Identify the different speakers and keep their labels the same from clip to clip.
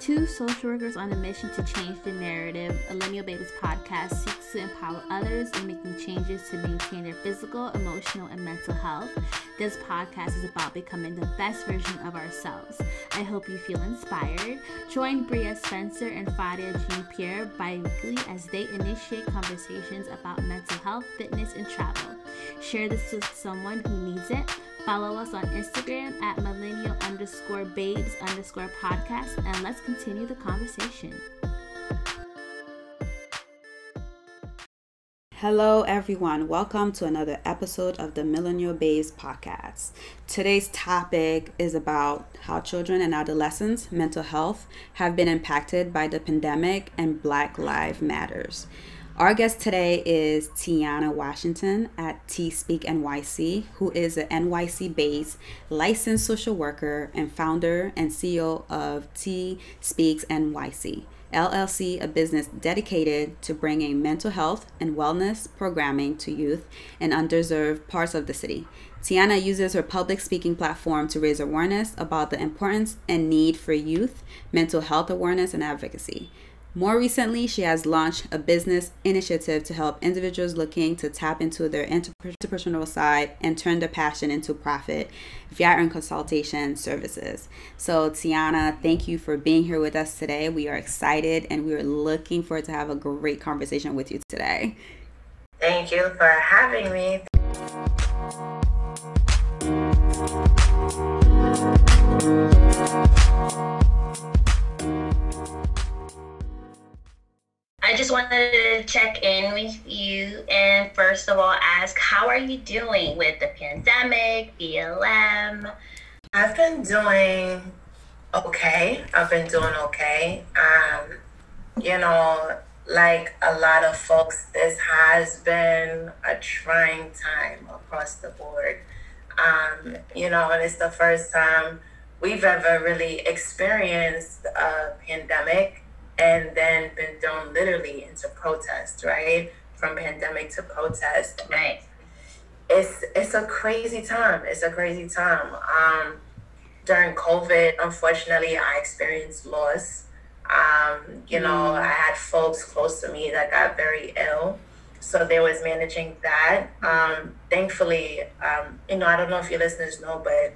Speaker 1: Two social workers on a mission to change the narrative, Millennial Babes podcast seeks to empower others in making changes to maintain their physical, emotional, and mental health. This podcast is about becoming the best version of ourselves. I hope you feel inspired. Join Bria Spencer and Fadia Jean Pierre bi weekly as they initiate conversations about mental health, fitness, and travel. Share this with someone who needs it. Follow us on Instagram at millennial underscore babes underscore podcast and let's continue the conversation.
Speaker 2: Hello, everyone. Welcome to another episode of the Millennial Babes podcast. Today's topic is about how children and adolescents' mental health have been impacted by the pandemic and Black Lives Matters. Our guest today is Tiyanna Washington at T Speak NYC, who is an NYC based licensed social worker and founder and CEO of T Speaks NYC. LLC, a business dedicated to bringing mental health and wellness programming to youth in underserved parts of the city. Tiyanna uses her public speaking platform to raise awareness about the importance and need for youth mental health awareness and advocacy. More recently, she has launched a business initiative to help individuals looking to tap into their interpersonal side and turn their passion into profit via earn consultation services. So, Tiyanna, thank you for being here with us today. We are excited and we are looking forward to have a great conversation with you today.
Speaker 3: Thank you for having me. I just wanted to check in with you and first of all ask how are you doing with the pandemic, BLM? I've been doing okay. I've been doing okay. Um, you know, like a lot of folks, this has been a trying time across the board. Um, you know, and it's the first time we've ever really experienced a pandemic and then been thrown literally into protest, right? From pandemic to protest. Right. It's it's a crazy time. It's a crazy time. Um, during COVID, unfortunately, I experienced loss. Um, you know, mm. I had folks close to me that got very ill. So there was managing that. Um, thankfully, um, you know, I don't know if your listeners know, but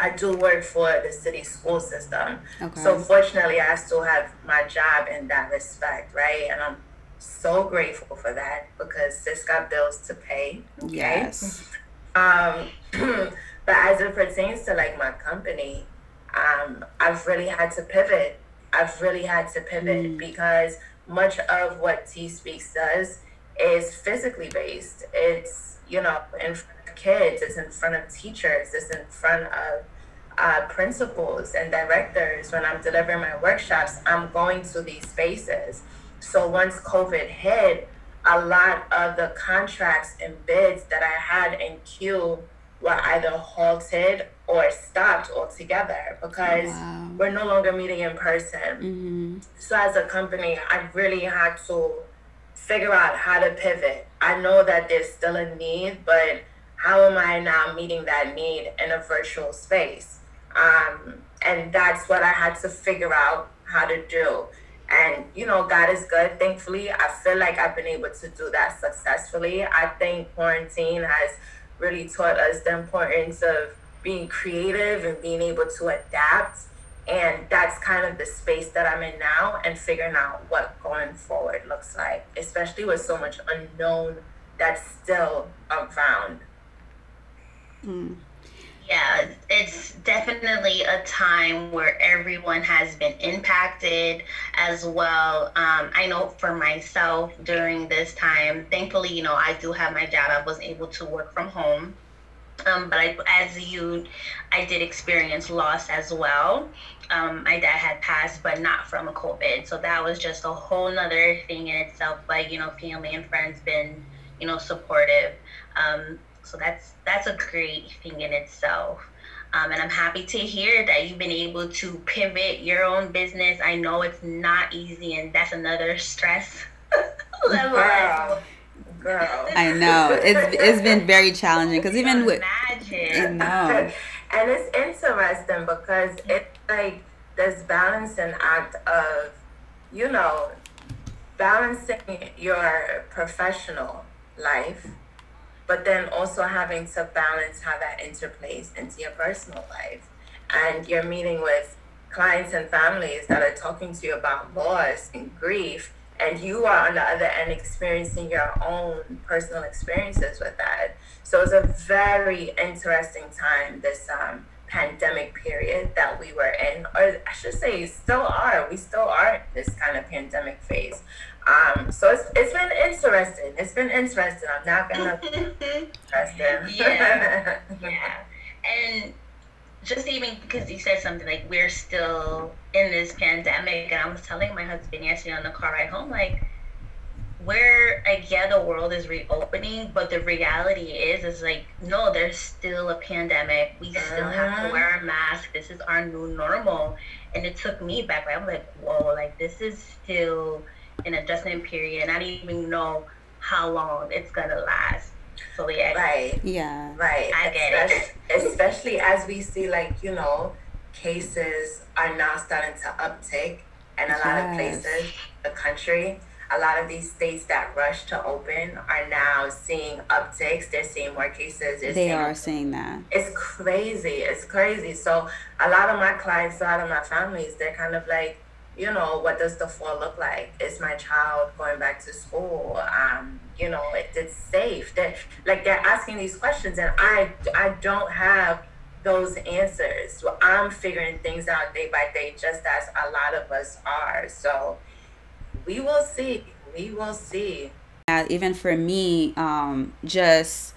Speaker 3: I do work for the city school system. Okay. So fortunately, I still have my job in that respect, right? And I'm so grateful for that because sis got bills to pay. Okay? Yes. Um, but as it pertains to like my company, um, I've really had to pivot. I've really had to pivot mm. because much of what T Speaks does is physically based. It's, you know, in front of kids, it's in front of teachers, it's in front of uh, principals and directors when I'm delivering my workshops. I'm going to these spaces. So once COVID hit, a lot of the contracts and bids that I had in queue were either halted or stopped altogether because wow. we're no longer meeting in person. Mm-hmm. So as a company, I really had to figure out how to pivot. I know that there's still a need, but how am I now meeting that need in a virtual space? Um, and that's what I had to figure out how to do. And, you know, God is good. Thankfully, I feel like I've been able to do that successfully. I think quarantine has really taught us the importance of being creative and being able to adapt. And that's kind of the space that I'm in now and figuring out what going forward looks like, especially with so much unknown that's still around.
Speaker 1: Mm. Yeah, it's definitely time where everyone has been impacted as well. Um, I know for myself during this time, thankfully, you know, I do have my job. I was able to work from home. Um, but I, as you, I did experience loss as well. Um, my dad had passed, but not from a COVID. So that was just a whole nother thing in itself. But, you know, family and friends been, you know, supportive. Um, so that's that's a great thing in itself. Um, and I'm happy to hear that you've been able to pivot your own business. I know it's not easy, and that's another stress level.
Speaker 3: Girl, girl.
Speaker 2: I know it's it's been very challenging because even with
Speaker 1: imagine.
Speaker 2: I know.
Speaker 3: and it's interesting because it's like this balancing act of, you know, balancing your professional life, but then also having to balance how that interplays into your personal life. And you're meeting with clients and families that are talking to you about loss and grief and you are on the other end experiencing your own personal experiences with that. So it's a very interesting time, this um, pandemic period that we were in, or I should say, still are. We still are in this kind of pandemic phase. Um, so it's, it's been interesting. It's been interesting. I'm not gonna interesting.
Speaker 1: yeah, yeah, and just even because you said something like we're still in this pandemic, and I was telling my husband yesterday on the car ride home, like where like yeah the world is reopening but the reality is is like no there's still a pandemic we still uh-huh. have to uh-huh. wear a mask this is our new normal and it took me back i'm like whoa like this is still an adjustment period and i don't even know how long it's gonna last so yeah.
Speaker 3: Right.
Speaker 2: Yeah.
Speaker 3: Right.
Speaker 1: I get
Speaker 3: especially, it. Especially as we see like, you know, cases are now starting to uptick in a yes. lot of places, the country. A lot of these states that rush to open are now seeing upticks. They're seeing more cases.
Speaker 2: They're they seeing, are seeing that.
Speaker 3: It's crazy. It's crazy. So a lot of my clients, a lot of my families, they're kind of like, you know, what does the fall look like? Is my child going back to school? Um, you know, it, it's safe. That like they're asking these questions, and I I don't have those answers. So I'm figuring things out day by day, just as a lot of us are. So we will see. We will see.
Speaker 2: Uh, even for me, um, just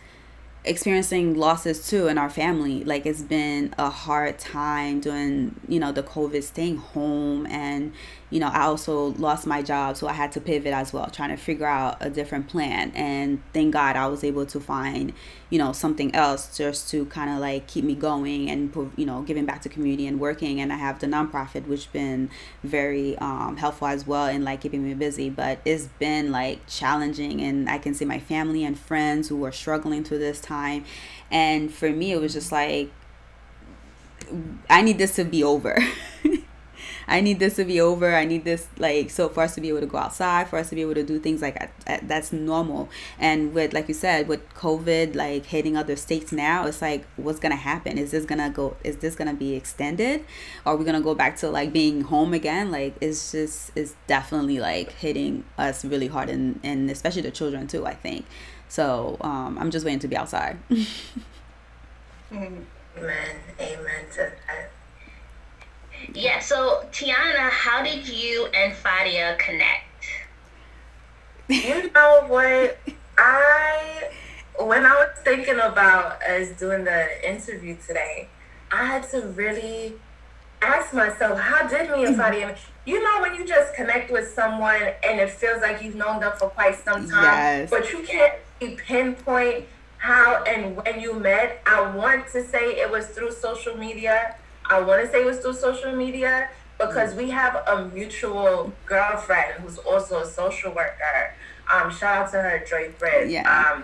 Speaker 2: experiencing losses too in our family. Like it's been a hard time doing you know the covid staying home and you know, I also lost my job, so I had to pivot as well, trying to figure out a different plan. And thank God I was able to find, you know, something else just to kind of like keep me going and, you know, giving back to community and working. And I have the nonprofit, which been very um, helpful as well in like keeping me busy. But it's been like challenging, and I can see my family and friends who are struggling through this time. And for me, it was just like, I need this to be over. I need this to be over. I need this like so for us to be able to go outside, for us to be able to do things like that's normal. And with like you said, with COVID like hitting other states now, it's like what's gonna happen? Is this gonna go? Is this gonna be extended? Are we gonna go back to like being home again? Like it's just it's definitely like hitting us really hard, and and especially the children too. I think. So um, I'm just waiting to be outside.
Speaker 3: Amen. Amen to that.
Speaker 1: Yeah, so Tiyanna, how did you and Fadia connect?
Speaker 3: You know what? I when I was thinking about us doing the interview today, I had to really ask myself, how did me and Fadia you know when you just connect with someone and it feels like you've known them for quite some time, yes. but you can't pinpoint how and when you met. I want to say it was through social media I want to say it was through social media because we have a mutual girlfriend who's also a social worker. Um, shout out to her, Joy Britt. Yeah. Um,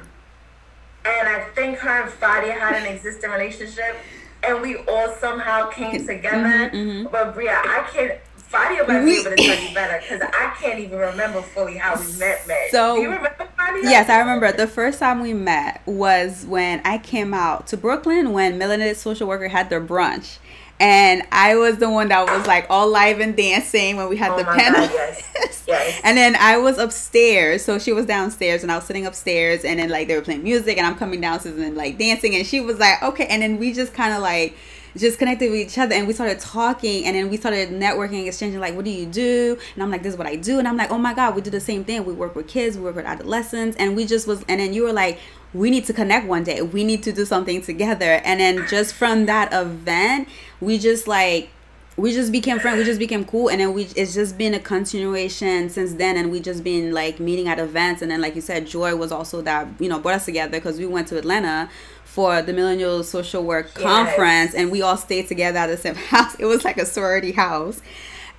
Speaker 3: and I think her and Fadia had an existing relationship, and we all somehow came together. Mm-hmm, mm-hmm. But Bria, I can't. Fadia might be able to tell you better because I can't even remember fully how we met. met. So, Do you remember Fadia?
Speaker 2: Yes, I remember. The first time we met was when I came out to Brooklyn when Melanated Social Worker had their brunch and I was the one that was like all live and dancing when we had oh the panel.
Speaker 3: yes. yes.
Speaker 2: And then I was upstairs, so she was downstairs, and I was sitting upstairs, and then like they were playing music, and I'm coming downstairs and like dancing, and she was like, okay, and then we just kind of like just connected with each other and we started talking and then we started networking exchanging like what do you do? And i'm like this is what i do. And i'm like oh my god we do the same thing. We work with kids we work with adolescents. And we just was and then you were like we need to connect one day. We need to do something together. And then just from that event we just like we just became friends we just became cool and then we it's just been a continuation since then and we just been like meeting at events and then like you said joy was also that you know brought us together because we went to atlanta for the millennial social work yes. conference and we all stayed together at the same house. It was like a sorority house.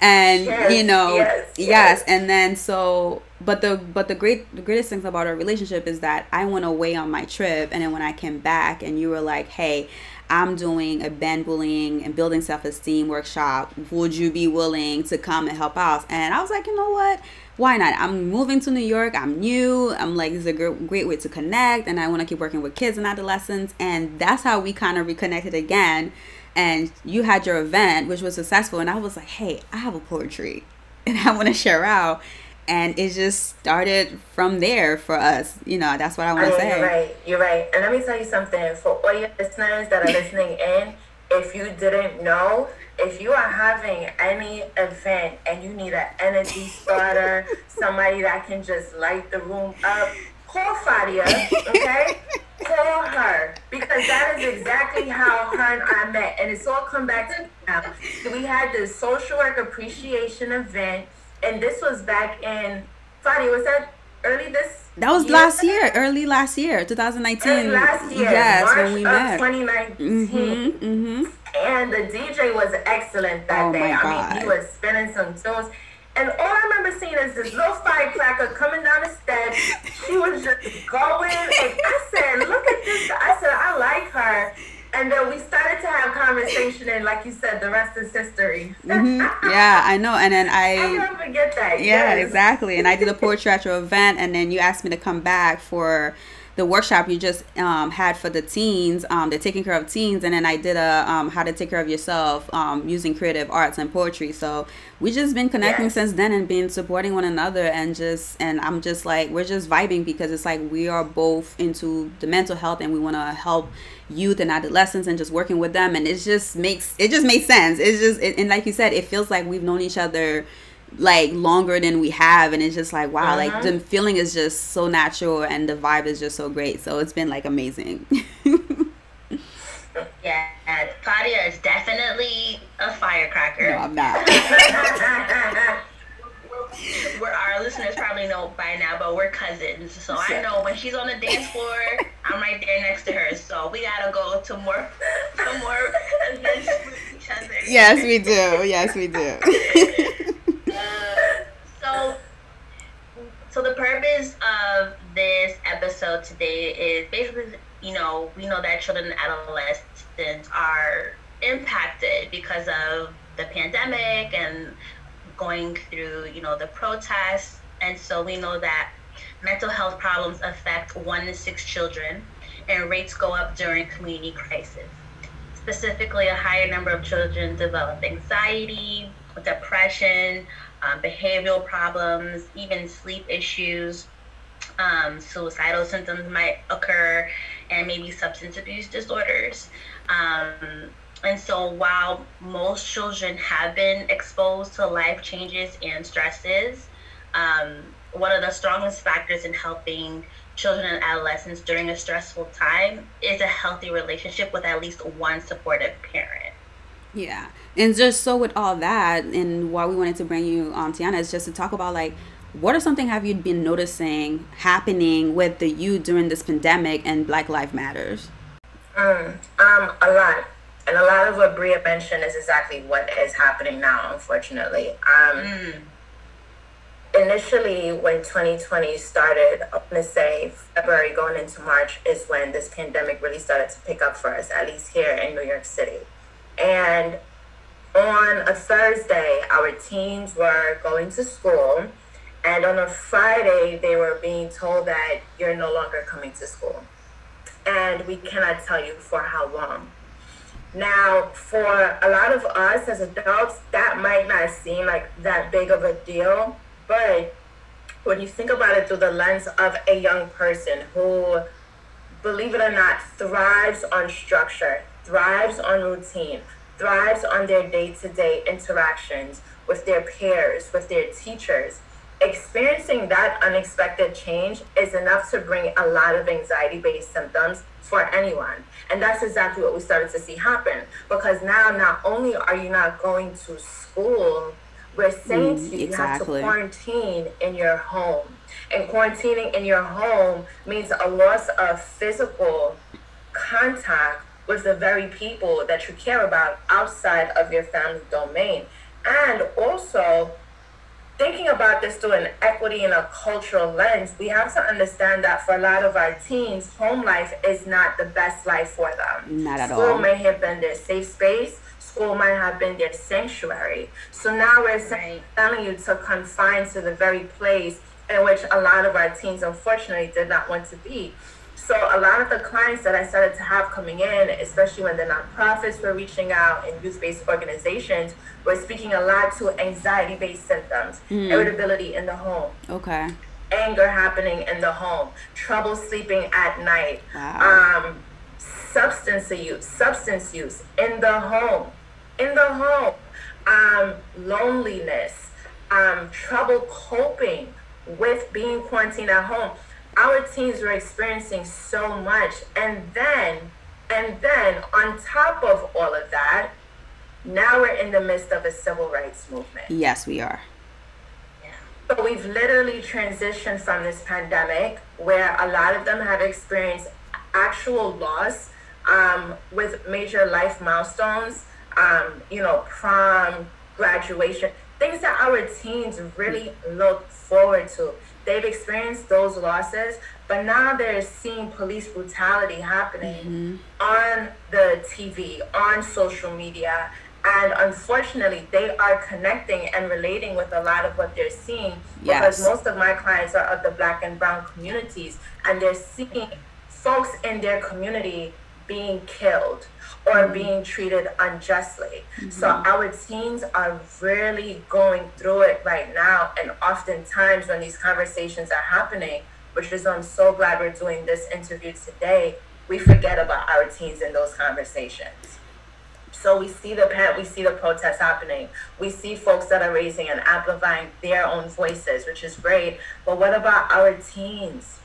Speaker 2: And yes, you know yes, yes, yes. and then so but the but the great the greatest things about our relationship is that i went away on my trip and then when i came back and you were like hey I'm doing a band bullying and building self esteem workshop. Would you be willing to come and help out? And I was like, you know what? Why not? I'm moving to New York. I'm new. I'm like, it's a great way to connect. And I want to keep working with kids and adolescents. And that's how we kind of reconnected again. And you had your event, which was successful. And I was like, hey, I have a poetry and I want to share out and it just started from there for us. You know, that's what I want to oh, say.
Speaker 3: You're right. You're right. And let me tell you something for all your listeners that are listening in. If you didn't know, if you are having any event and you need an energy starter, somebody that can just light the room up, call Fadia, okay? call her because that is exactly how her and I met, and it's all come back to now. We had this social work appreciation event and this was back in Funny, was that early this
Speaker 2: that was year? last year, early last year, 2019. Early last year, yes,
Speaker 3: March when we met. 2019. Mm-hmm, mm-hmm. And the DJ was excellent that oh day. I mean, he was spinning some tunes. And all I remember seeing is this little firecracker coming down the steps. She was just going. And I said, look at this. I said, I like her and then we started to have conversation and like you said the rest is history
Speaker 2: mm-hmm. yeah i know and then i
Speaker 3: i never forget that
Speaker 2: yeah yes. exactly and i did a poetry at your event and then you asked me to come back for the workshop you just um, had for the teens, um, the taking care of teens, and then I did a um, how to take care of yourself um, using creative arts and poetry. So we just been connecting yes. since then and been supporting one another and just and I'm just like we're just vibing because it's like we are both into the mental health and we want to help youth and adolescents and just working with them. And it just makes it just makes sense. It's just it, and like you said, it feels like we've known each other like longer than we have. And it's just like wow uh-huh. like the feeling is just so natural and the vibe is just so great. So it's been like amazing.
Speaker 1: Yeah Fadia is definitely a firecracker.
Speaker 2: No i'm not
Speaker 1: where our listeners probably know by now, but we're cousins. So I know when she's on the dance floor, I'm right there next to her. So we gotta go to more, to more events with each other.
Speaker 2: Yes, we do. Yes, we do.
Speaker 1: so, so the purpose of this episode today is basically, you know, we know that children and adolescents are impacted because of the pandemic and going through, you know, the protests. And so we know that mental health problems affect one in six children, and rates go up during community crisis. Specifically, a higher number of children develop anxiety, depression, um, behavioral problems, even sleep issues. Um, suicidal symptoms might occur, and maybe substance abuse disorders. Um, and so, while most children have been exposed to life changes and stresses, um, one of the strongest factors in helping children and adolescents during a stressful time is a healthy relationship with at least one supportive parent.
Speaker 2: Yeah. And just so with all that, and why we wanted to bring you on, Tiyanna, is just to talk about like, what are something have you been noticing happening with the youth during this pandemic and Black Lives Matters?
Speaker 3: Mm, um, a lot. And a lot of what Bria mentioned is exactly what is happening now, unfortunately. Um, mm. Initially, when 2020 started, I'm to say February going into March is when this pandemic really started to pick up for us, at least here in New York City. And on a Thursday, our teens were going to school, and on a Friday, they were being told that you're no longer coming to school. And we cannot tell you for how long. Now, for a lot of us as adults, that might not seem like that big of a deal, but when you think about it through the lens of a young person who, believe it or not, thrives on structure, thrives on routine, thrives on their day to day interactions with their peers, with their teachers. Experiencing that unexpected change is enough to bring a lot of anxiety based symptoms for anyone. And that's exactly what we started to see happen because now not only are you not going to school, we're saying mm, to you, exactly. you have to quarantine in your home. And quarantining in your home means a loss of physical contact with the very people that you care about outside of your family domain. And also, thinking about this through an equity and a cultural lens, we have to understand that for a lot of our teens, home life is not the best life for them.
Speaker 2: Not at
Speaker 3: School
Speaker 2: all.
Speaker 3: School may have been their safe space. School might have been their sanctuary. So now we're saying, telling you to confine to the very place in which a lot of our teens, unfortunately, did not want to be. So a lot of the clients that I started to have coming in, especially when the nonprofits were reaching out and youth-based organizations, were speaking a lot to anxiety-based symptoms, mm. irritability in the home.
Speaker 2: Okay.
Speaker 3: Anger happening in the home, trouble sleeping at night, wow. um, substance use, substance use in the home, in the home, um, loneliness, um, trouble coping with being quarantined at home our teens were experiencing so much. And then and then on top of all of that now we're in the midst of a civil rights movement.
Speaker 2: Yes we are.
Speaker 3: So we've literally transitioned from this pandemic where a lot of them have experienced actual loss um, with major life milestones um, you know prom graduation things that our teens really look forward to they've experienced those losses, but now they're seeing police brutality happening mm-hmm. on the TV, on social media. And unfortunately, they are connecting and relating with a lot of what they're seeing yes. because most of my clients are of the black and brown communities, and they're seeing folks in their community being killed or being treated unjustly. Mm-hmm. So our teens are really going through it right now. And oftentimes when these conversations are happening, which is I'm so glad we're doing this interview today, we forget about our teens in those conversations. So we see the we see the protests happening. We see folks that are raising and amplifying their own voices, which is great. But what about our teens?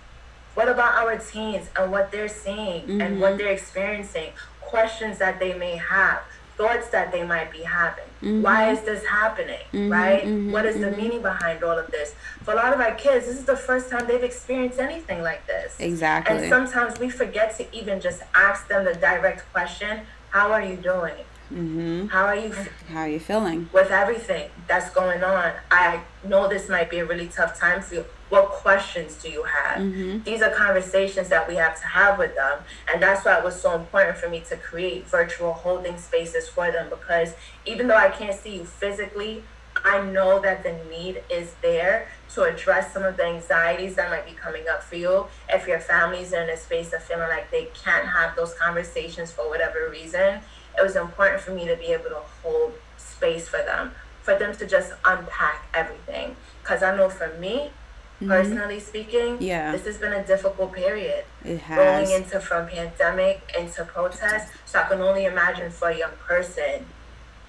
Speaker 3: What about our teens and what they're seeing mm-hmm. and what mm-hmm. they're experiencing? Questions that they may have, thoughts that they might be having. Mm-hmm. Why is this happening? Mm-hmm. Right? Mm-hmm. What is the mm-hmm. meaning behind all of this? For a lot of our kids, this is the first time they've experienced anything like this.
Speaker 2: Exactly.
Speaker 3: And sometimes we forget to even just ask them the direct question How are you doing?
Speaker 2: Mm-hmm.
Speaker 3: How are you?
Speaker 2: How are you feeling
Speaker 3: with everything that's going on? I know this might be a really tough time for you. What questions do you have? Mm-hmm. These are conversations that we have to have with them, and that's why it was so important for me to create virtual holding spaces for them. Because even though I can't see you physically, I know that the need is there to address some of the anxieties that might be coming up for you. If your family's in a space of feeling like they can't have those conversations for whatever reason, it was important for me to be able to hold space for them, for them to just unpack everything. Because I know for me, mm-hmm. personally speaking,
Speaker 2: yeah,
Speaker 3: this has been a difficult period.
Speaker 2: It has.
Speaker 3: Going into from pandemic into protest. So I can only imagine for a young person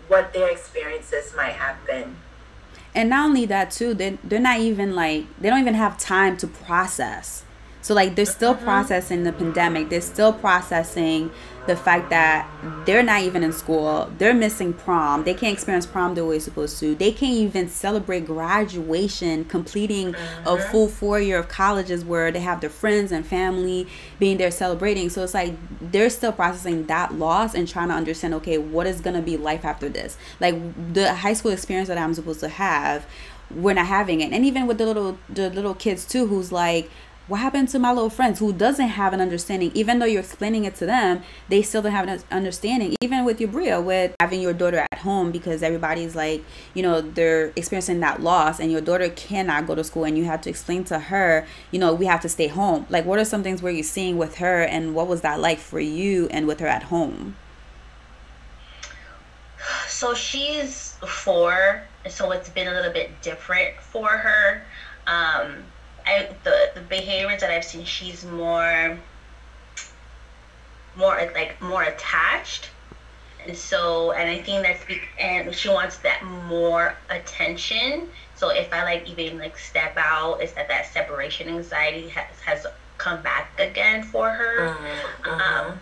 Speaker 3: what their experiences might have been.
Speaker 2: And not only that too, they they're not even like they don't even have time to process. So like they're still mm-hmm. processing the pandemic. They're still processing the fact that they're not even in school, they're missing prom, they can't experience prom the way they're supposed to, they can't even celebrate graduation, completing mm-hmm. a full four year of colleges where they have their friends and family being there celebrating. So it's like they're still processing that loss and trying to understand, okay, what is gonna be life after this? Like the high school experience that I'm supposed to have, we're not having it. And even with the little the little kids too, who's like what happened to my little friends who doesn't have an understanding even though you're explaining it to them they still don't have an understanding. Even with your bria with having your daughter at home because everybody's like you know they're experiencing that loss and your daughter cannot go to school and you have to explain to her you know we have to stay home. Like what are some things where you're seeing with her and what was that like for you and with her at home?
Speaker 1: So she's four so it's been a little bit different for her. Um I the the behaviors that I've seen, she's more more like more attached. And so, and I think that's be- and she wants that more attention. So if I like even like step out, it's that that separation anxiety has has come back again for her. Mm-hmm. Um,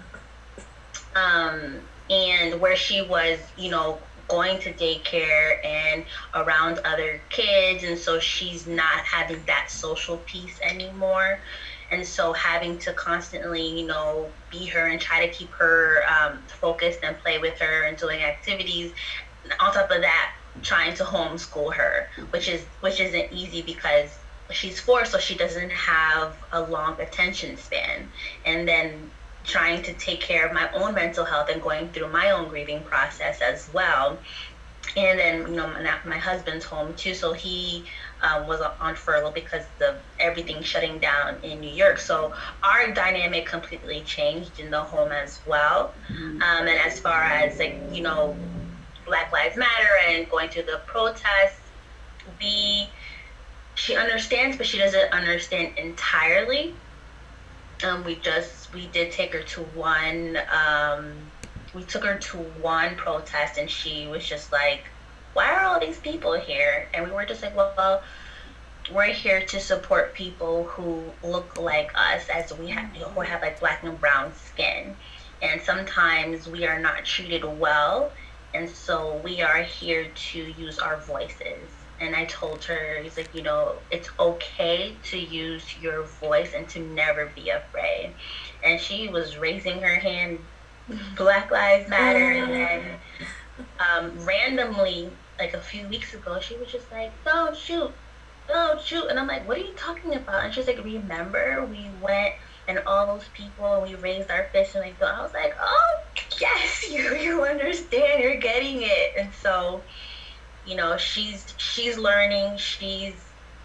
Speaker 1: um, and where she was, you know, going to daycare and around other kids and so she's not having that social piece anymore and so having to constantly you know be her and try to keep her um, focused and play with her and doing activities on top of that trying to homeschool her, which is which isn't easy because she's four, so she doesn't have a long attention span. And then trying to take care of my own mental health and going through my own grieving process as well. And then, you know, my, my husband's home too, so he um, was on furlough because of everything shutting down in New York. So our dynamic completely changed in the home as well. Mm-hmm. Um, and as far as like you know, Black Lives Matter and going to the protests, we she understands, but she doesn't understand entirely. Um, we just we did take her to one. Um, we took her to one protest, and she was just like, "Why are all these people here?" And we were just like, "Well, we're here to support people who look like us, as we have who have like black and brown skin, and sometimes we are not treated well, and so we are here to use our voices." and I told her, he's like, you know, it's okay to use your voice and to never be afraid. And she was raising her hand, Black Lives Matter, and then um, randomly, like a few weeks ago, she was just like, don't shoot, don't shoot. And I'm like, what are you talking about? And she's like, remember we went and all those people, we raised our fists and like, I was like, oh, yes, you, you understand, you're getting it. And so, you know she's she's learning she's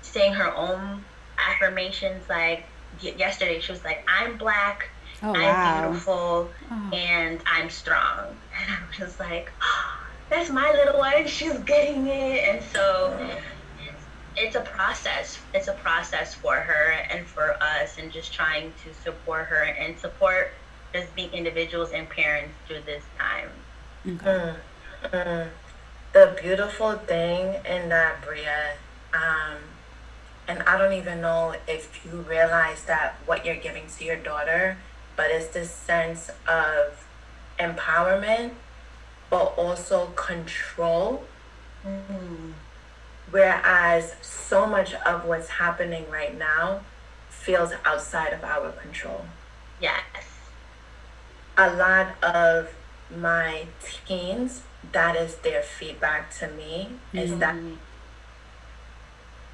Speaker 1: saying her own affirmations like yesterday she was like i'm black oh, i'm wow. beautiful oh. and i'm strong and I was just like oh, that's my little one she's getting it and so it's, it's a process it's a process for her and for us and just trying to support her and support just being individuals and parents through this time
Speaker 3: okay. Mm, mm the beautiful thing in that Bria, um, and I don't even know if you realize that what you're giving to your daughter, but it's this sense of empowerment, but also control. Mm-hmm. Whereas so much of what's happening right now feels outside of our control.
Speaker 1: Yes.
Speaker 3: A lot of my teens that is their feedback to me mm-hmm. is that mm-hmm.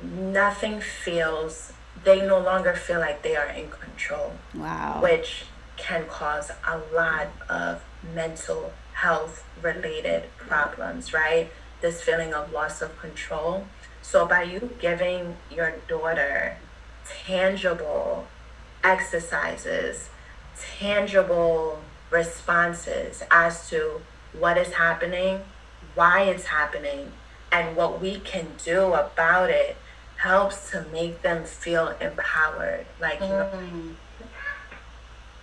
Speaker 3: Nothing feels they no longer feel like they are in control.
Speaker 2: Wow.
Speaker 3: Which can cause a lot of mental health related problems right? This feeling of loss of control. So by you giving your daughter tangible exercises tangible responses as to what is happening, why it's happening, and what we can do about it helps to make them feel empowered. Like, mm. know,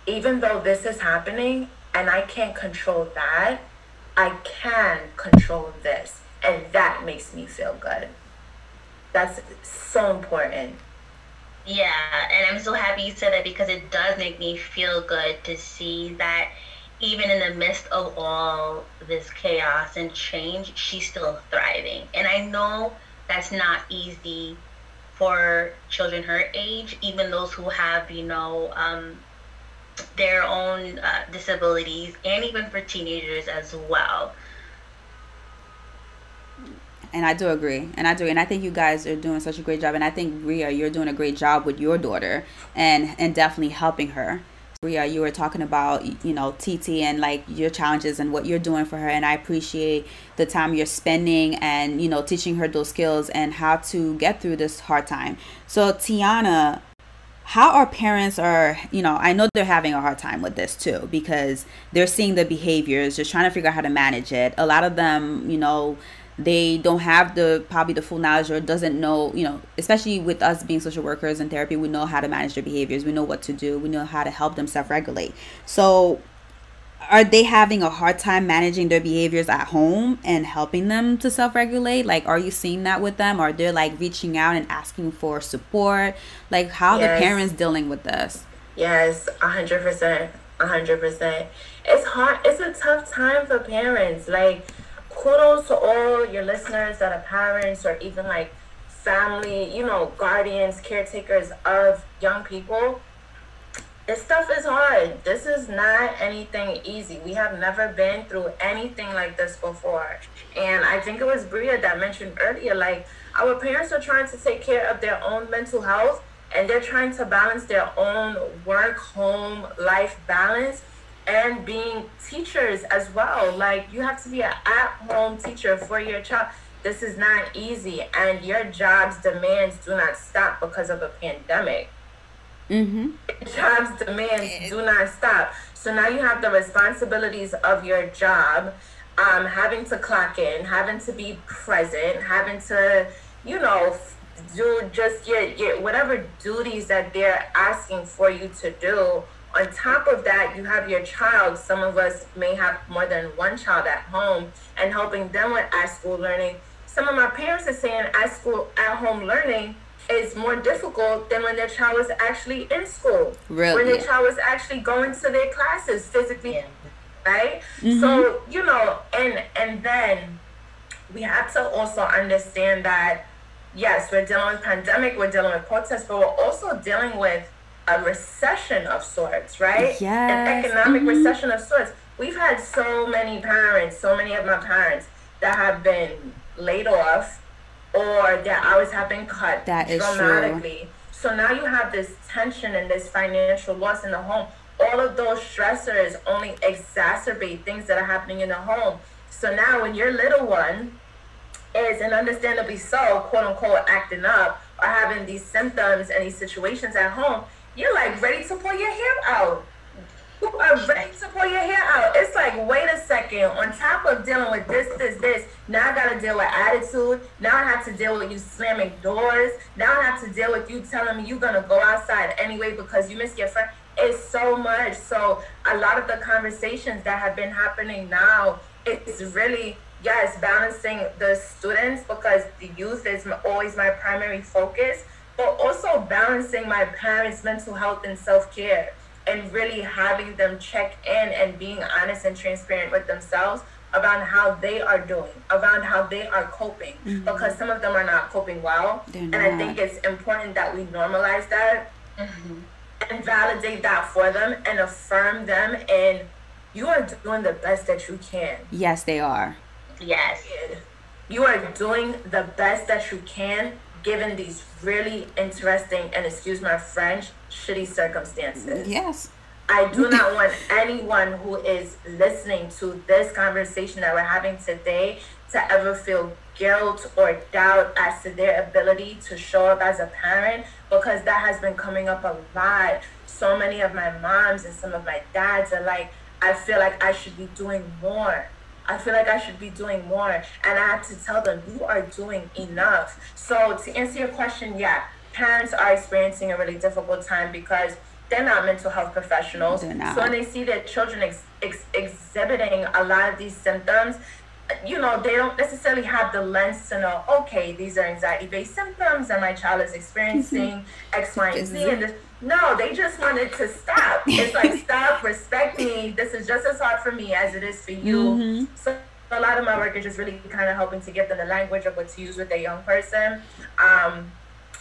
Speaker 3: even though this is happening and I can't control that, I can control this. And that makes me feel good. That's so important.
Speaker 1: Yeah, and I'm so happy you said that because it does make me feel good to see that even in the midst of all this chaos and change, she's still thriving. And I know that's not easy for children her age, even those who have, you know, um, their own uh, disabilities, and even for teenagers as well.
Speaker 2: And I do agree, and I do, and I think you guys are doing such a great job, and I think Bria, you're doing a great job with your daughter, and and definitely helping her Bria, you were talking about, you know, TT and like your challenges and what you're doing for her. And I appreciate the time you're spending and, you know, teaching her those skills and how to get through this hard time. So, Tiyanna, how our parents are, you know, I know they're having a hard time with this too because they're seeing the behaviors, just trying to figure out how to manage it. A lot of them, you know, they don't have the probably the full knowledge or doesn't know you know especially with us being social workers and therapy we know how to manage their behaviors. We know what to do. We know how to help them self-regulate. So are they having a hard time managing their behaviors at home and helping them to self-regulate? Like are you seeing that with them? Are they like reaching out and asking for support? Like how yes. the parents dealing with this?
Speaker 3: Yes 100% 100% it's hard it's a tough time for parents. Like kudos to all your listeners that are parents or even like family, you know, guardians, caretakers of young people. this stuff is hard. This is not anything easy. We have never been through anything like this before. And I think it was Bria that mentioned earlier, like our parents are trying to take care of their own mental health and they're trying to balance their own work, home, life balance and being teachers as well. Like you have to be an at-home teacher for your child. This is not easy, and your job's demands do not stop because of a pandemic. Mm-hmm. Jobs demands do not stop. So now you have the responsibilities of your job, um, having to clock in, having to be present, having to, you know, do just your, your whatever duties that they're asking for you to do on top of that, you have your child. Some of us may have more than one child at home and helping them with at school learning. Some of my parents are saying at school, at home learning is more difficult than when their child was actually in school. Really? When their child was actually going to their classes physically, yeah. right? Mm-hmm. So, you know, and and then we have to also understand that yes, we're dealing with pandemic, we're dealing with protests, but we're also dealing with a recession of sorts, right? Yes. An economic mm-hmm. recession of sorts. We've had so many parents, so many of my parents that have been laid off or their hours have been cut that dramatically. True. So now you have this tension and this financial loss in the home. All of those stressors only exacerbate things that are happening in the home. So now when your little one is, and understandably so, quote unquote, acting up or having these symptoms and these situations at home, you're like ready to pull your hair out. You are ready to pull your hair out. It's like, wait a second. On top of dealing with this, this, this, now I gotta deal with attitude. Now I have to deal with you slamming doors. Now I have to deal with you telling me you're gonna go outside anyway because you missed your friend. It's so much. So a lot of the conversations that have been happening now, it's really yes, balancing the students because the youth is always my primary focus but also balancing my parents' mental health and self care and really having them check in and being honest and transparent with themselves about how they are doing, about how they are coping, mm-hmm. because some of them are not coping well. And I think it's important that we normalize that mm-hmm. and validate that for them and affirm them and you are doing the best that you can.
Speaker 2: Yes, they are.
Speaker 1: Yes.
Speaker 3: You are doing the best that you can given these really interesting and excuse my French, shitty circumstances.
Speaker 2: Yes.
Speaker 3: I do not want anyone who is listening to this conversation that we're having today to ever feel guilt or doubt as to their ability to show up as a parent because that has been coming up a lot. So many of my moms and some of my dads are like, I feel like I should be doing more. I feel like I should be doing more. And I have to tell them, you are doing enough. So, to answer your question, yeah, parents are experiencing a really difficult time because they're not mental health professionals. So, when they see their children ex- ex- exhibiting a lot of these symptoms, you know, they don't necessarily have the lens to know, okay, these are anxiety based symptoms and my child is mm-hmm. experiencing X, Y, and Z. And this no, they just wanted to stop. It's like stop, respect me. This is just as hard for me as it is for you. Mm-hmm. So a lot of my work is just really kind of helping to give them the language of what to use with a young person. Um,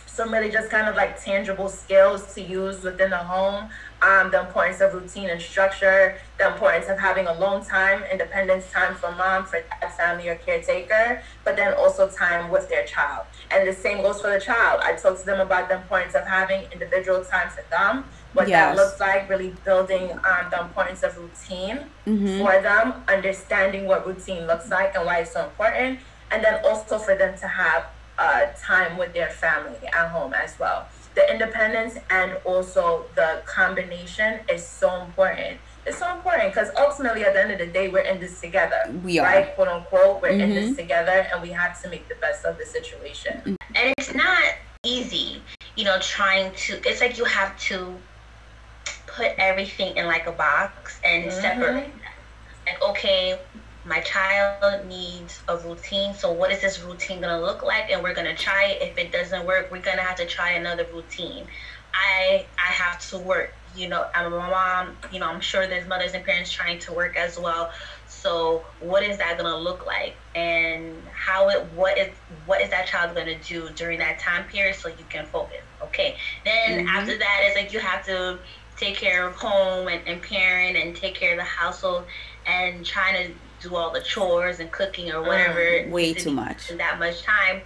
Speaker 3: some really just kind of like tangible skills to use within the home um, the importance of routine and structure, the importance of having alone time, independence time for mom, for dad, family, or caretaker, but then also time with their child. And the same goes for the child. I talk to them about the importance of having individual time for them, what yes. that looks like, really building um, the importance of routine mm-hmm. for them, understanding what routine looks like and why it's so important, and then also for them to have uh, time with their family at home as well the independence and also the combination is so important. It's so important because ultimately, at the end of the day, we're in this together.
Speaker 2: We are.
Speaker 3: Right? Quote unquote. We're mm-hmm. in this mm-hmm. together and we have to make the best of the situation.
Speaker 1: And it's not easy, you know, trying to, it's like you have to put everything in like a box and mm-hmm. separate. Like, okay, my child needs a routine. So what is this routine gonna look like? And we're gonna try it. If it doesn't work, we're gonna have to try another routine. I I have to work. You know, I'm a mom. You know, I'm sure there's mothers and parents trying to work as well. So what is that gonna look like? And how it what is what is that child gonna do during that time period so you can focus? Okay. Then mm-hmm. after that, it's like you have to take care of home and, and parent and take care of the household and trying to do all the chores and cooking or whatever. Mm,
Speaker 2: way too much.
Speaker 1: That much time.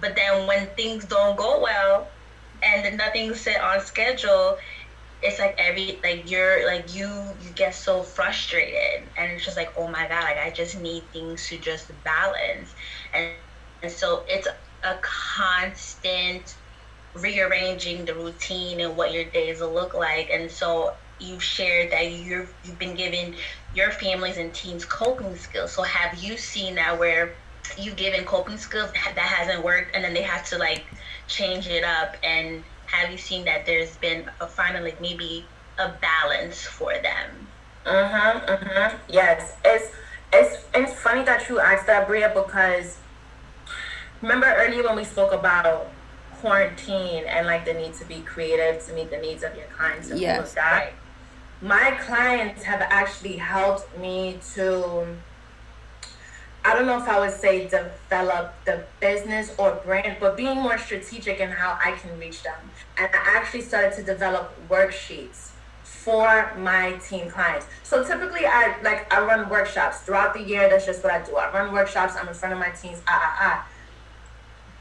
Speaker 1: But then when things don't go well and nothing's set on schedule, it's like every like you're like you you get so frustrated and it's just like oh my god like I just need things to just balance and and so it's a constant rearranging the routine and what your days will look like and so you've shared that you're you've been given your families and teams coping skills. So have you seen that where you've given coping skills that hasn't worked and then they have to like change it up? And have you seen that there's been a finally maybe a balance for them?
Speaker 3: Uh-huh uh-huh yes. It's it's it's funny that you asked that bria because remember earlier when we spoke about quarantine and like the need to be creative to meet the needs of your clients and yes. all of that my clients have actually helped me to I don't know if I would say develop the business or brand, but being more strategic in how I can reach them. And I actually started to develop worksheets for my team clients. So typically I like I run workshops throughout the year. That's just what I do. I run workshops, I'm in front of my teams, ah ah ah.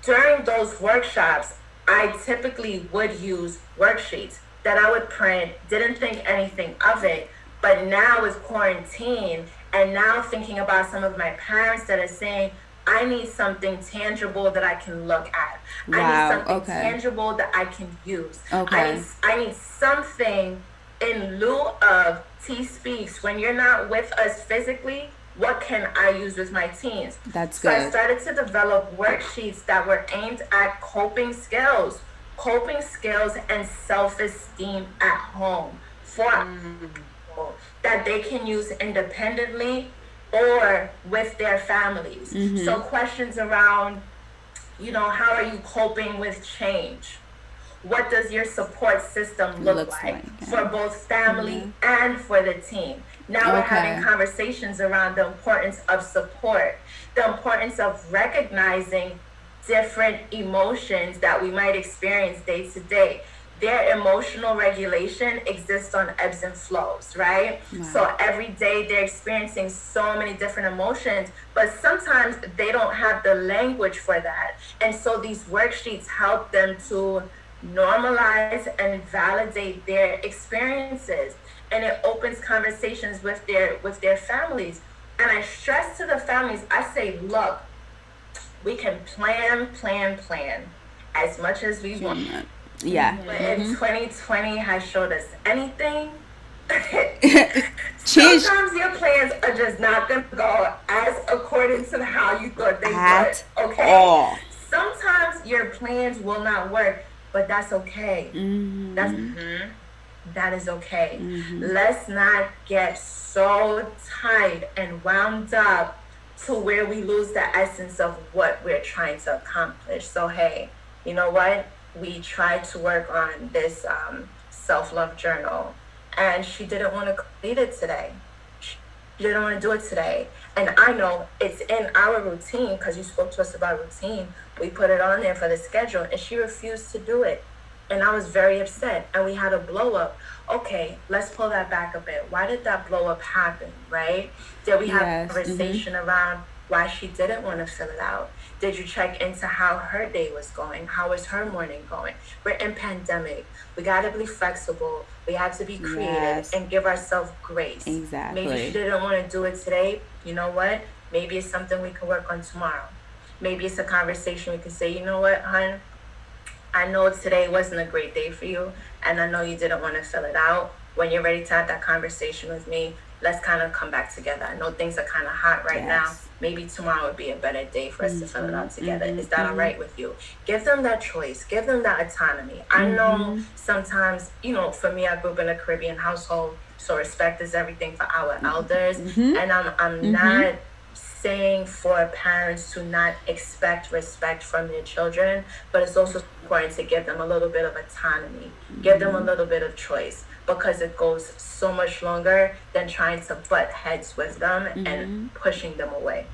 Speaker 3: During those workshops, I typically would use worksheets that I would print, didn't think anything of it. But now with quarantine and now thinking about some of my parents that are saying, I need something tangible that I can look at. Wow, I need something okay. tangible that I can use. Okay. I need, I need something in lieu of T Speaks when you're not with us physically. What can I use with my teens?
Speaker 2: That's good.
Speaker 3: So I started to develop worksheets that were aimed at coping skills coping skills and self-esteem at home for mm. that they can use independently or with their families. Mm-hmm. So questions around, you know, how are you coping with change? What does your support system look like, like yeah. for both family mm-hmm. and for the team? Now okay. we're having conversations around the importance of support, the importance of recognizing different emotions that we might experience day to day. Their emotional regulation exists on ebbs and flows, right? Wow. So every day they're experiencing so many different emotions, but sometimes they don't have the language for that. And so these worksheets help them to normalize and validate their experiences and it opens conversations with their with their families and i stress to the families i say look we can plan, plan, plan as much as we want.
Speaker 2: Yeah.
Speaker 3: But mm-hmm. if 2020 has showed us anything, sometimes your plans are just not going to go as according to how you thought they At would. Okay. All. Sometimes your plans will not work, but that's okay. Mm-hmm. That's mm-hmm. That is okay. Mm-hmm. Let's not get so tight and wound up to where we lose the essence of what we're trying to accomplish. So, hey, you know what? We tried to work on this um, self love journal, and she didn't want to complete it today. She didn't want to do it today. And I know it's in our routine because you spoke to us about routine. We put it on there for the schedule, and she refused to do it. And I was very upset, and we had a blow up okay, let's pull that back a bit. Why did that blow up happen, right? Did we have yes. a conversation mm-hmm. around why she didn't want to fill it out? Did you check into how her day was going? How was her morning going? We're in pandemic. We got to be flexible. We have to be creative yes. and give ourselves grace.
Speaker 2: Exactly.
Speaker 3: Maybe she didn't want to do it today. You know what? Maybe it's something we can work on tomorrow. Maybe it's a conversation we can say, you know what, hon? I know today wasn't a great day for you and I know you didn't want to fill it out. When you're ready to have that conversation with me, let's kind of come back together. I know things are kind of hot right yes. now. Maybe tomorrow would be a better day for us mm-hmm. to fill it out mm-hmm. together. Mm-hmm. Is that all mm-hmm. right with you? Give them that choice. Give them that autonomy. Mm-hmm. I know sometimes, you know, for me, I grew up in a Caribbean household, so respect is everything for our mm-hmm. elders, and I'm I'm not saying for parents to not expect respect from their children, but it's also important to give them a little bit of autonomy, mm-hmm. give them a mm-hmm. little bit of choice because it goes so much longer than trying to butt heads with them mm-hmm. and pushing them away.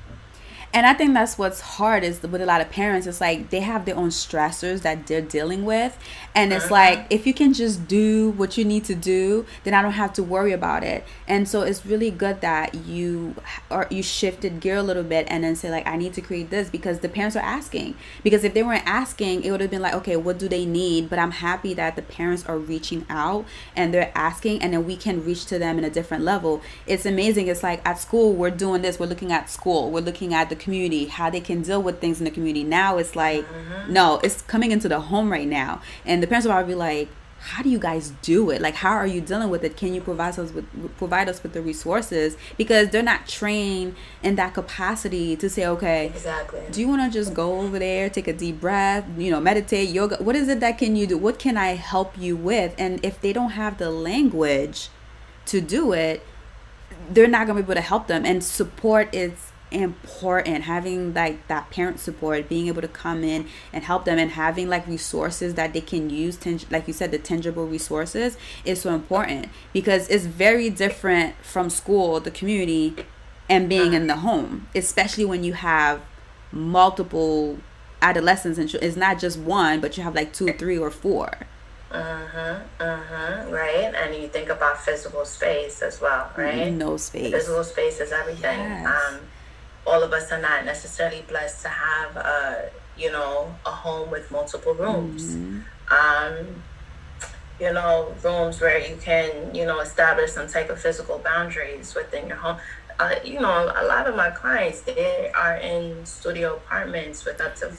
Speaker 2: And i think that's what's hard is with a lot of parents it's like they have their own stressors that they're dealing with. And it's uh-huh. like if you can just do what you need to do then i don't have to worry about it. And so it's really good that you or you shifted gear a little bit and then say like i need to create this because the parents are asking. Because if they weren't asking it would have been like okay what do they need? But i'm happy that the parents are reaching out and they're asking and then we can reach to them in a different level. It's amazing. It's like at school we're doing this. We're looking at school. We're looking at the community how they can deal with things in the community. Now it's like mm-hmm. no it's coming into the home right now. And the parents will probably be like how do you guys do it? Like how are you dealing with it? Can you provide us with provide us with the resources? Because they're not trained in that capacity to say okay
Speaker 3: exactly.
Speaker 2: do you want to just go over there take a deep breath you know meditate yoga? What is it that can you do? What can i help you with? And if they don't have the language to do it they're not going to be able to help them. And support is important having like that parent support being able to come in and help them and having like resources that they can use like you said the tangible resources is so important because it's very different from school the community and being in the home especially when you have multiple adolescents and it's not just one but you have like two three or four.
Speaker 3: Uh-huh uh-huh right and you think about physical space as well right?
Speaker 2: No space.
Speaker 3: Physical space is everything yes. um all of us are not necessarily blessed to have a you know a home with multiple rooms. Mm-hmm. um you know rooms where you can you know establish some type of physical boundaries within your home. Uh, you know a lot of my clients they are in studio apartments with up to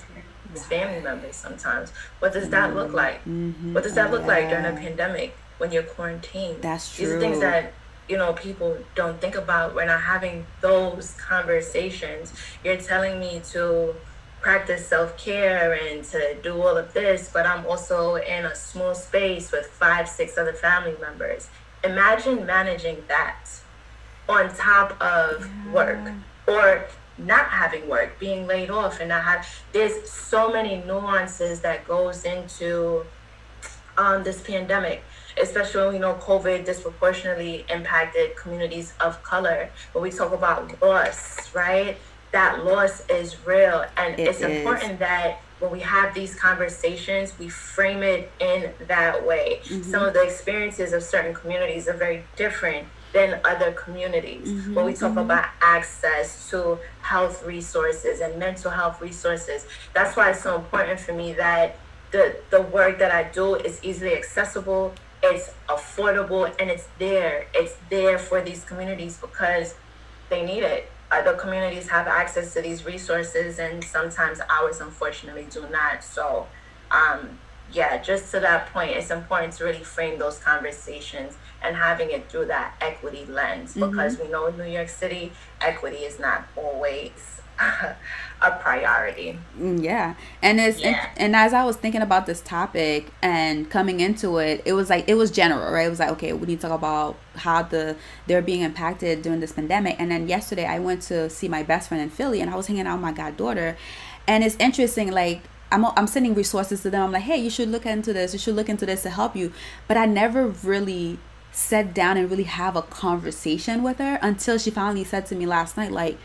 Speaker 3: family members sometimes. What does that look like? Mm-hmm. what does that look like during a pandemic when you're quarantined?
Speaker 2: That's true
Speaker 3: these are things that you know people don't think about when I'm having those conversations. You're telling me to practice self-care and to do all of this but i'm also in a small space with five six other family members. Imagine managing that on top of yeah. work or not having work being laid off and not have there's so many nuances that goes into um, this pandemic especially when we know COVID disproportionately impacted communities of color. When we talk about loss, right? That loss is real. And it it's is. important that when we have these conversations, we frame it in that way. Mm-hmm. Some of the experiences of certain communities are very different than other communities. Mm-hmm, when we talk mm-hmm. about access to health resources and mental health resources, that's why it's so important for me that the, the work that I do is easily accessible it's affordable and it's there. It's there for these communities because they need it. Other communities have access to these resources, and sometimes ours, unfortunately, do not. So, um, yeah, just to that point, it's important to really frame those conversations and having it through that equity lens mm-hmm. because we know in New York City, equity is not always a priority.
Speaker 2: Mm, yeah. And it's yeah. And, and, as I was thinking about this topic and coming into it, it was like it was general, right? It was like, okay, we need to talk about how the they're being impacted during this pandemic. And then yesterday I went to see my best friend in Philly and I was hanging out with my goddaughter. And it's interesting, like I'm, I'm sending resources to them. I'm like, hey, you should look into this. You should look into this to help you. But I never really sat down and really have a conversation with her until she finally said to me last night, like,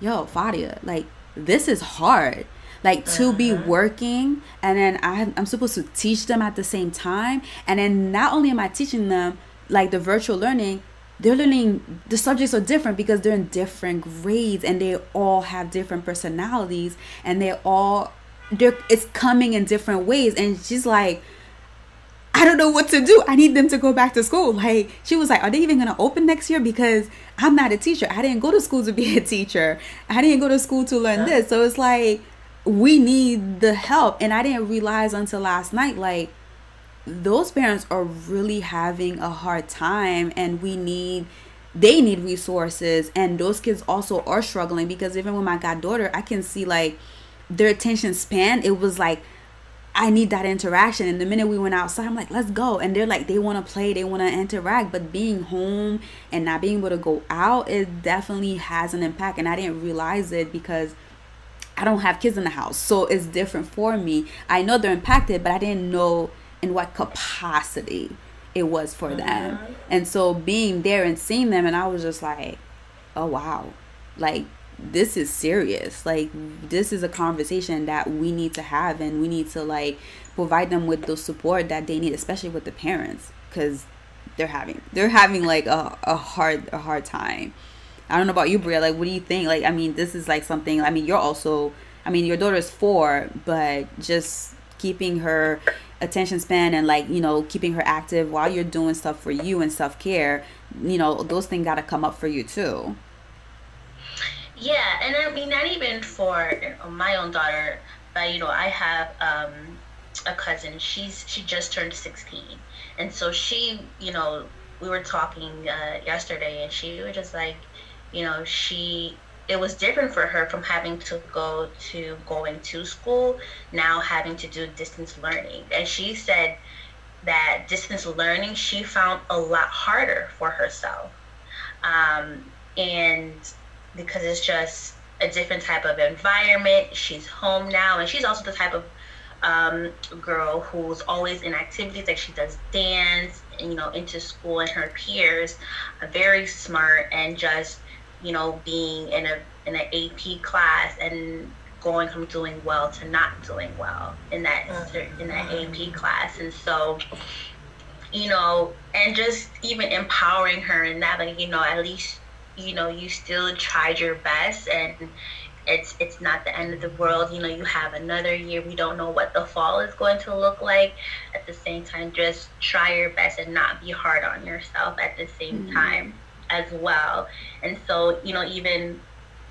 Speaker 2: yo, Fadia, like this is hard. Like to uh-huh. be working and then I, I'm supposed to teach them at the same time. And then not only am I teaching them like the virtual learning, they're learning the subjects are different because they're in different grades and they all have different personalities and they're all they're it's coming in different ways and she's like I don't know what to do. I need them to go back to school. Like she was like, are they even gonna open next year? Because I'm not a teacher. I didn't go to school to be a teacher. I didn't go to school to learn yeah. this. So it's like we need the help. And I didn't realize until last night, like those parents are really having a hard time and we need they need resources and those kids also are struggling because even with my goddaughter i can see like their attention span it was like I need that interaction. And the minute we went outside, I'm like, let's go. And they're like, they want to play, they want to interact. But being home and not being able to go out, it definitely has an impact. And I didn't realize it because I don't have kids in the house. So it's different for me. I know they're impacted, but I didn't know in what capacity it was for them. Mm-hmm. And so being there and seeing them, and I was just like, oh, wow. Like, this is serious. Like this is a conversation that we need to have and we need to like provide them with the support that they need, especially with the parents, because they're having they're having like a, a hard a hard time. I don't know about you, Bria. Like, what do you think? Like, I mean, this is like something. I mean, you're also. I mean, your daughter is four, but just keeping her attention span and like you know keeping her active while you're doing stuff for you and self care. You know, those things got to come up for you too.
Speaker 1: And I mean not even for my own daughter, but you know I have um, a cousin. She's she just turned sixteen, and so she, you know, we were talking uh, yesterday, and she was just like, you know, she it was different for her from having to go to going to school now having to do distance learning. And she said that distance learning she found a lot harder for herself. Um, and because it's just a different type of environment. She's home now and she's also the type of um, girl who's always in activities like she does dance and, you know into school and her peers are very smart and just you know being in a in an AP class and going from doing well to not doing well in that in that AP class. And so you know and just even empowering her in that like you know at least you know you still tried your best and it's it's not the end of the world. You know, you have another year. We don't know what the fall is going to look like. At the same time, just try your best and not be hard on yourself at the same mm-hmm. time as well. And so, you know, even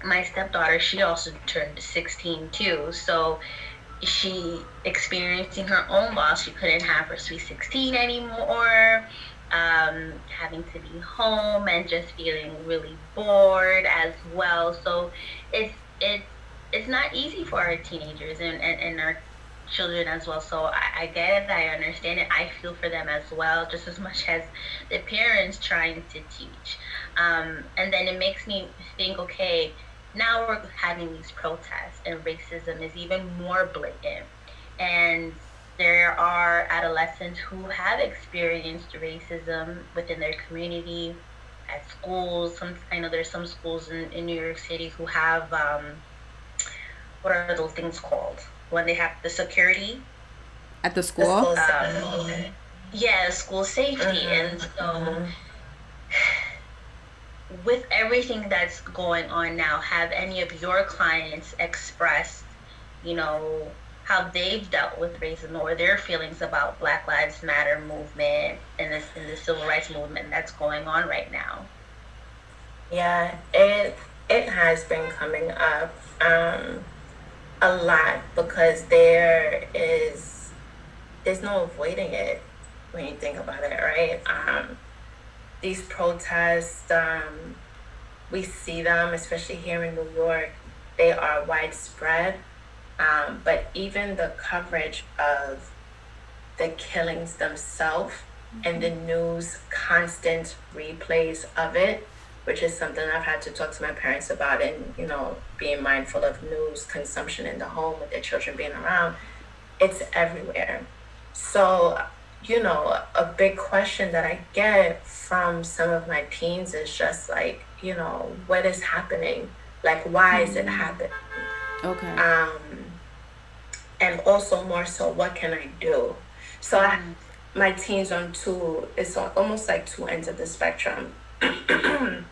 Speaker 1: my stepdaughter, she also turned 16 too. So she experiencing her own loss. She couldn't have her sweet 16 anymore. Um, having to be home and just feeling really bored as well. So it's it's it's not easy for our teenagers and, and, and our children as well. So I, I get it, I understand it. I feel for them as well, just as much as the parents trying to teach. Um, and then it makes me think, okay, now we're having these protests and racism is even more blatant. And there are adolescents who have experienced racism within their community, at schools. Some I know there's some schools in, in New York City who have um, what are those things called when they have the security
Speaker 2: at the school.
Speaker 1: The um, yeah, school safety, mm-hmm. and so. Mm-hmm. With everything that's going on now, have any of your clients expressed, you know, how they've dealt with racism or their feelings about Black Lives Matter movement and this and the civil rights movement that's going on right now.
Speaker 3: Yeah, it it has been coming up um, a lot because there is there's no avoiding it when you think about it, right? Um, these protests, um, we see them, especially here in New York. They are widespread um, but even the coverage of the killings themselves mm-hmm. and the news constant replays of it, which is something I've had to talk to my parents about and, you know, being mindful of news consumption in the home with their children being around, it's everywhere. So, you know, a big question that I get from some of my teens is just like, you know, what is happening? Like, why mm-hmm. is it mm-hmm. happening?
Speaker 2: Okay.
Speaker 3: Um, and also more so what can I do? So I, mm-hmm. my teens on two, it's almost like two ends of the spectrum. I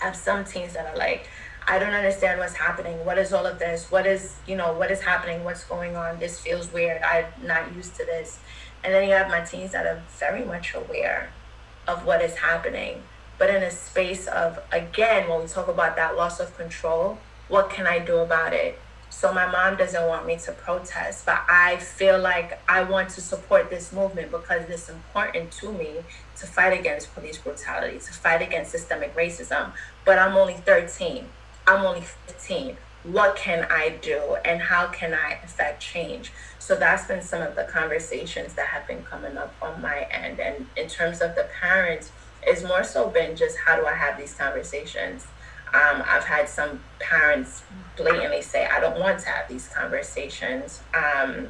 Speaker 3: have some teens that are like, I don't understand what's happening. What is all of this? What is, you know, what is happening? What's going on? This feels weird. I'm not used to this. And then you have my teens that are very much aware of what is happening. But in a space of, again, when we talk about that loss of control, what can I do about it? So my mom doesn't want me to protest, but I feel like I want to support this movement because it's important to me to fight against police brutality, to fight against systemic racism. But I'm only 13. I'm only 15. What can I do and how can I affect change? So that's been some of the conversations that have been coming up on my end. And in terms of the parents, it's more so been just how do I have these conversations? Um, I've had some parents blatantly say, I don't want to have these conversations um,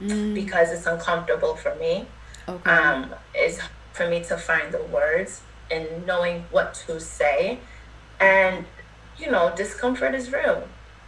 Speaker 3: mm. because it's uncomfortable for me. Okay. Um, it's for me to find the words and knowing what to say. And you know, discomfort is real.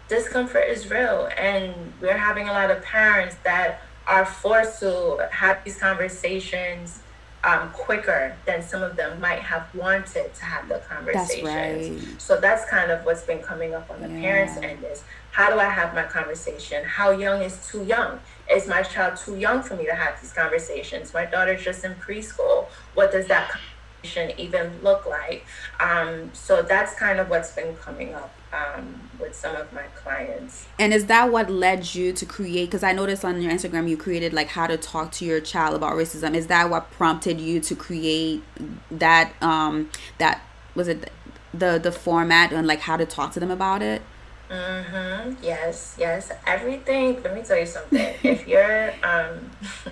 Speaker 3: Discomfort is real. And we're having a lot of parents that are forced to have these conversations um, quicker than some of them might have wanted to have the conversations. That's right. So that's kind of what's been coming up on the yeah. parents' end is how do I have my conversation? How young is too young? Is my child too young for me to have these conversations? My daughter's just in preschool. What does that conversation even look like? Um, so that's kind of what's been coming up um, with some of my clients.
Speaker 2: And is that what led you to create? Because I noticed on your Instagram you created like how to talk to your child about racism. Is that what prompted you to create that? Um, that was it the the format and like how to talk to them about it?
Speaker 3: Mm-hmm. Yes, yes. Everything. Let me tell you something. if your um,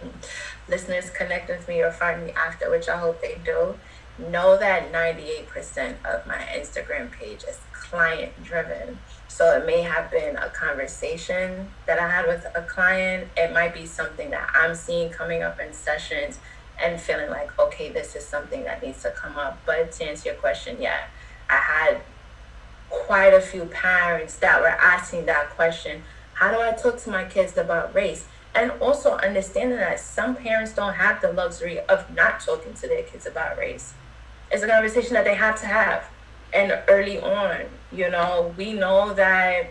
Speaker 3: listeners connect with me or find me after, which I hope they do, know that 98% of my Instagram page is client driven. So it may have been a conversation that I had with a client. It might be something that I'm seeing coming up in sessions and feeling like, okay, this is something that needs to come up. But to answer your question, yeah, I had quite a few parents that were asking that question how do I talk to my kids about race? And also understanding that some parents don't have the luxury of not talking to their kids about race. It's a conversation that they have to have. And early on, you know, we know that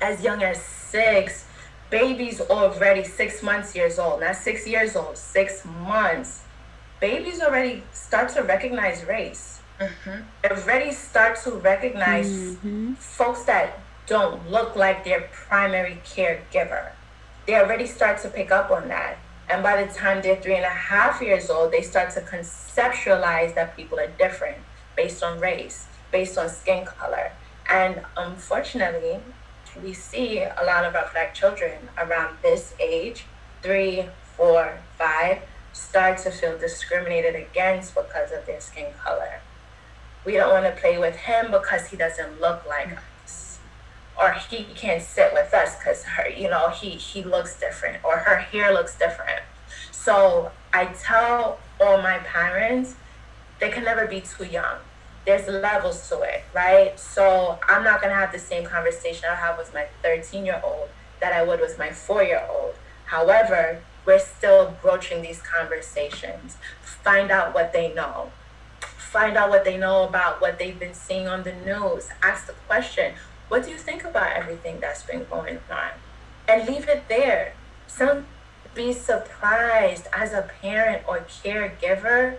Speaker 3: as young as six, babies already six months years old, not six years old, six months, babies already start to recognize race mm-hmm. already start to recognize mm-hmm. folks that don't look like their primary caregiver. They already start to pick up on that. And by the time they're three and a half years old, they start to conceptualize that people are different based on race, based on skin color. And unfortunately, we see a lot of our black children around this age, three, four, five, start to feel discriminated against because of their skin color. We don't want to play with him because he doesn't look like us. Or he can't sit with us because her you know he he looks different or her hair looks different. So i tell all my parents they can never be too young there's levels to it right so i'm not to have the same conversation i have with my 13 year old that i would with my four year old however we're still broaching these conversations find out what they know find out what they know about what they've been seeing on the news. Ask the question, what do you think about everything that's been going on? And leave it there. Some be surprised as a parent or caregiver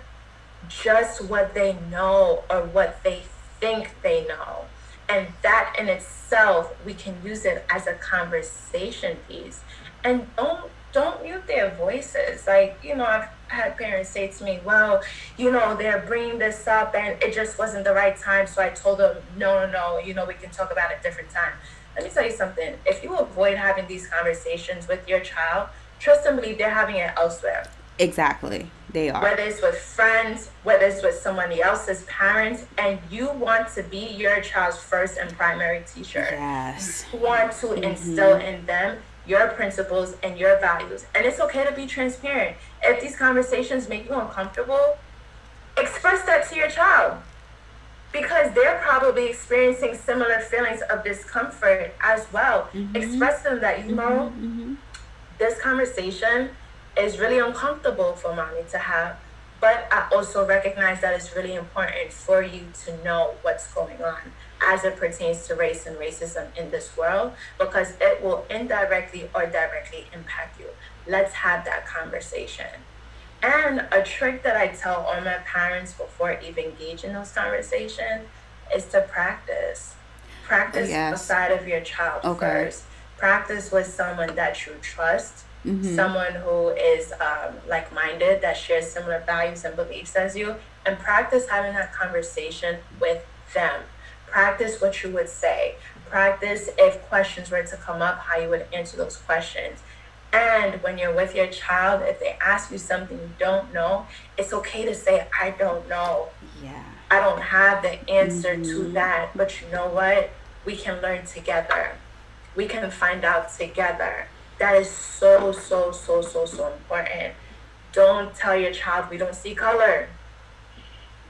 Speaker 3: just what they know or what they think they know. And that in itself, we can use it as a conversation piece. And don't don't mute their voices. Like, you know, I've had parents say to me, well, you know, they're bringing this up and it just wasn't the right time. So I told them, no, no, no, you know, we can talk about it different time. Let me tell you something. If you avoid having these conversations with your child, trust and believe they're having it elsewhere.
Speaker 2: Exactly. They are.
Speaker 3: Whether it's with friends, whether it's with somebody else's parents, and you want to be your child's first and primary teacher.
Speaker 2: Yes.
Speaker 3: You want to mm-hmm. instill in them your principles and your values. And it's okay to be transparent. If these conversations make you uncomfortable, express that to your child because they're probably experiencing similar feelings of discomfort as well. Mm-hmm. Express them that, you know, mm-hmm. mm-hmm. this conversation is really uncomfortable for mommy to have. But I also recognize that it's really important for you to know what's going on as it pertains to race and racism in this world because it will indirectly or directly impact you. Let's have that conversation. And a trick that I tell all my parents before even engaging those conversations is to practice. Practice yes. beside of your child okay. first. Practice with someone that you trust, mm-hmm. someone who is um, like minded, that shares similar values and beliefs as you, and practice having that conversation with them practice what you would say. Practice if questions were to come up, how you would answer those questions. And when you're with your child, if they ask you something you don't know, it's okay to say, I don't know.
Speaker 2: Yeah.
Speaker 3: I don't have the answer mm-hmm. to that. But you know what? We can learn together. We can find out together. That is so, so, so, so, so important. Don't tell your child we don't see color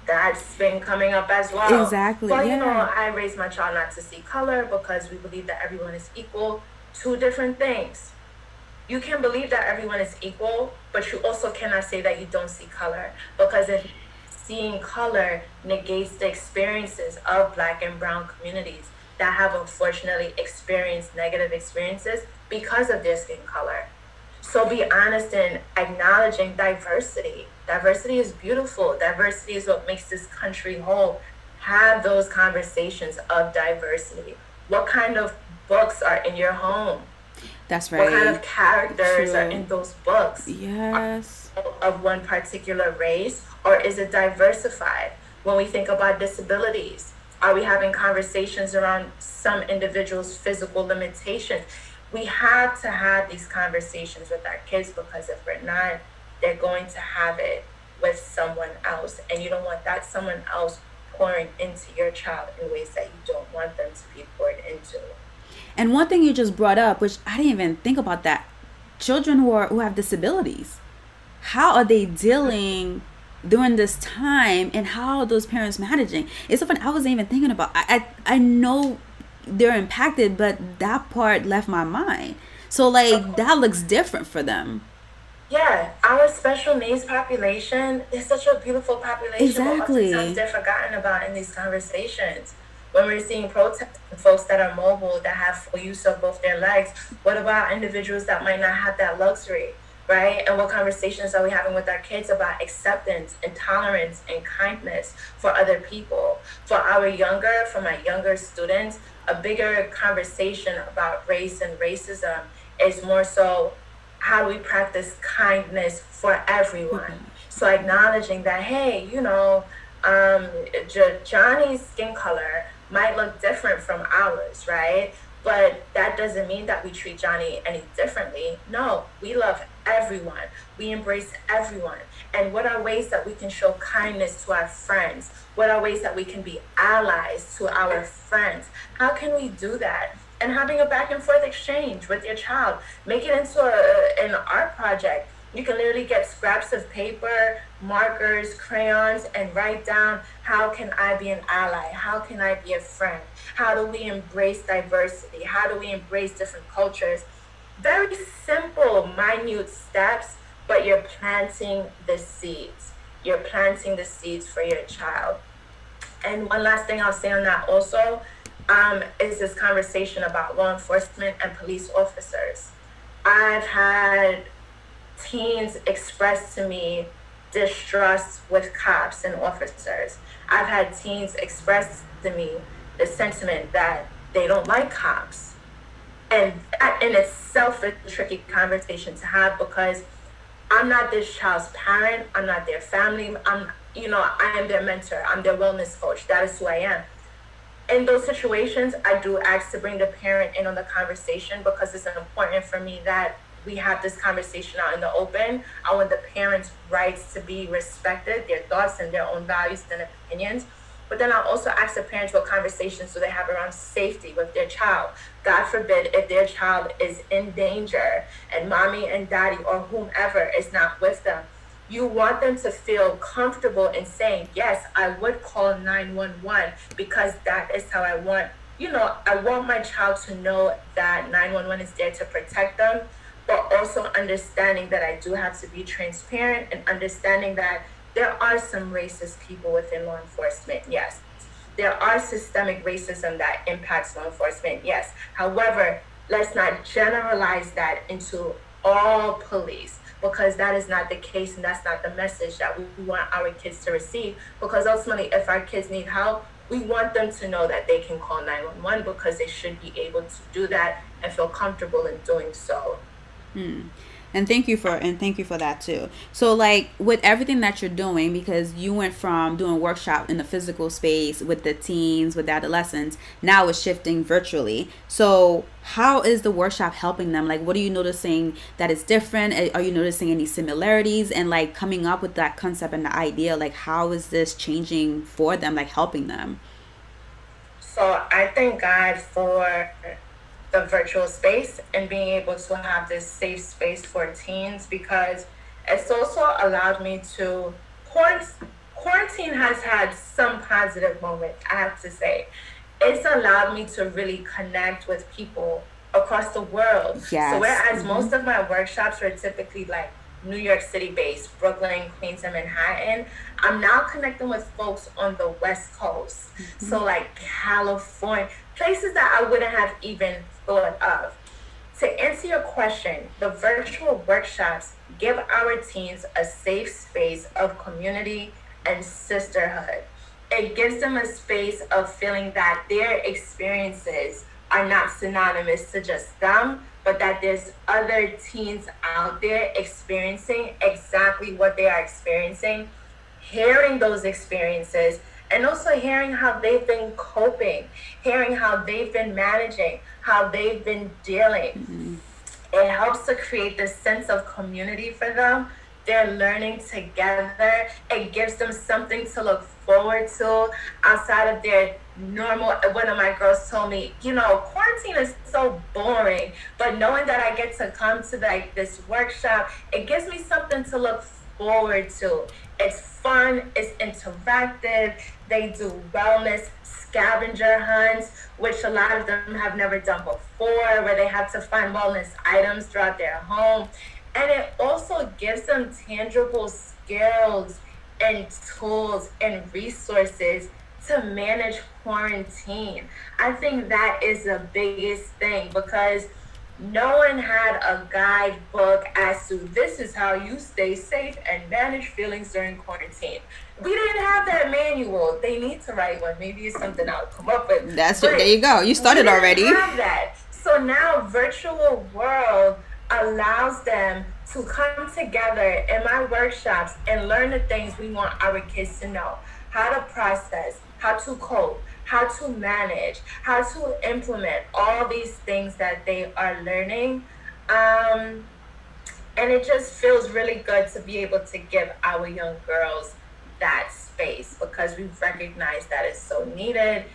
Speaker 3: that's been coming up as well.
Speaker 2: Exactly.
Speaker 3: Well,
Speaker 2: yeah.
Speaker 3: you know, I raised my child not to see color because we believe that everyone is equal. Two different things. You can believe that everyone is equal, but you also cannot say that you don't see color because if seeing color negates the experiences of black and brown communities that have unfortunately experienced negative experiences because of their skin color. So be honest in acknowledging diversity. Diversity is beautiful. Diversity is what makes this country whole. Have those conversations of diversity. What kind of books are in your home?
Speaker 2: That's right.
Speaker 3: What kind of characters True. are in those books?
Speaker 2: Yes.
Speaker 3: Of one particular race, or is it diversified? When we think about disabilities, are we having conversations around some individuals' physical limitations? We have to have these conversations with our kids because if we're not, they're going to have it with someone else. And you don't want that someone else pouring into your child in ways that you don't want them to be poured into.
Speaker 2: And one thing you just brought up, which I didn't even think about that, children who are who have disabilities, how are they dealing during this time, and how are those parents managing? It's something I wasn't even thinking about. I I, I know they're impacted, but that part left my mind. So like that looks different for them.
Speaker 3: Yeah, our special needs population is such a beautiful population.
Speaker 2: Exactly.
Speaker 3: But they're forgotten about in these conversations when we're seeing protests folks that are mobile that have full use of both their legs what about individuals that might not have that luxury right and what conversations are we having with our kids about acceptance and tolerance and kindness for other people for our younger for my younger students a bigger conversation about race and racism is more so how do we practice kindness for everyone mm-hmm. so acknowledging that hey you know um, J- Johnny's skin color might look different from ours, right? But that doesn't mean that we treat Johnny any differently. No, we love everyone. We embrace everyone. And what are ways that we can show kindness to our friends? What are ways that we can be allies to our friends? How can we do that? And having a back and forth exchange with your child, make it into a, an art project you can literally get scraps of paper, markers, crayons, and write down how can I be an ally? How can I be a friend? How do we embrace diversity? How do we embrace different cultures? Very simple, minute steps, but you're planting the seeds. You're planting the seeds for your child. And one last thing I'll say on that also um, is this conversation about law enforcement and police officers. I've had teens express to me distrust with cops and officers. I've had teens express to me the sentiment that they don't like cops. And that in itself is a tricky conversation to have because I'm not this child's parent, I'm not their family, I'm you know, I am their mentor, I'm their wellness coach. That is who I am. In those situations, I do ask to bring the parent in on the conversation because it's important for me that we have this conversation out in the open. I want the parents' rights to be respected, their thoughts and their own values and opinions. But then I'll also ask the parents what conversations do they have around safety with their child. God forbid if their child is in danger and mommy and daddy or whomever is not with them. You want them to feel comfortable in saying, Yes, I would call 911 because that is how I want, you know, I want my child to know that 911 is there to protect them but also understanding that I do have to be transparent and understanding that there are some racist people within law enforcement, yes. There are systemic racism that impacts law enforcement, yes. However, let's not generalize that into all police because that is not the case and that's not the message that we want our kids to receive. Because ultimately, if our kids need help, we want them to know that they can call 911 because they should be able to do that and feel comfortable in doing so.
Speaker 2: Hmm. And thank you for and thank you for that too. So like with everything that you're doing because you went from doing workshop in the physical space with the teens, with the adolescents, now it's shifting virtually. So how is the workshop helping them? Like what are you noticing that is different? Are you noticing any similarities and like coming up with that concept and the idea like how is this changing for them like helping them?
Speaker 3: So I thank God for the virtual space and being able to have this safe space for teens because it's also allowed me to quarantine has had some positive moments, I have to say. It's allowed me to really connect with people across the world. Yes. So whereas mm-hmm. most of my workshops were typically like New York City based, Brooklyn, Queens, and Manhattan, I'm now connecting with folks on the West Coast. Mm-hmm. So like California, places that I wouldn't have even thought of. To answer your question, the virtual workshops give our teens a safe space of community and sisterhood. It gives them a space of feeling that their experiences are not synonymous to just them, but that there's other teens out there experiencing exactly what they are experiencing, hearing those experiences, and also hearing how they've been coping, hearing how they've been managing, how they've been dealing. Mm-hmm. It helps to create this sense of community for them. They're learning together. It gives them something to look forward to outside of their normal. One of my girls told me, you know, quarantine is so boring, but knowing that I get to come to like this workshop, it gives me something to look forward to. It's fun, it's interactive. They do wellness scavenger hunts, which a lot of them have never done before, where they have to find wellness items throughout their home. And it also gives them tangible skills and tools and resources to manage quarantine. I think that is the biggest thing because no one had a guidebook as to this is how you stay safe and manage feelings during quarantine. We didn't have that manual. They need to write one. Maybe it's something I'll come up with.
Speaker 2: That's it. There you go. You started already.
Speaker 3: Have that. So now virtual world allows them to come together in my workshops and learn the things we want our kids to know how to process, how to cope, how to manage, how to implement all these things that they are learning. Um, and it just feels really good to be able to give our young girls that space because we've recognized that it's so needed.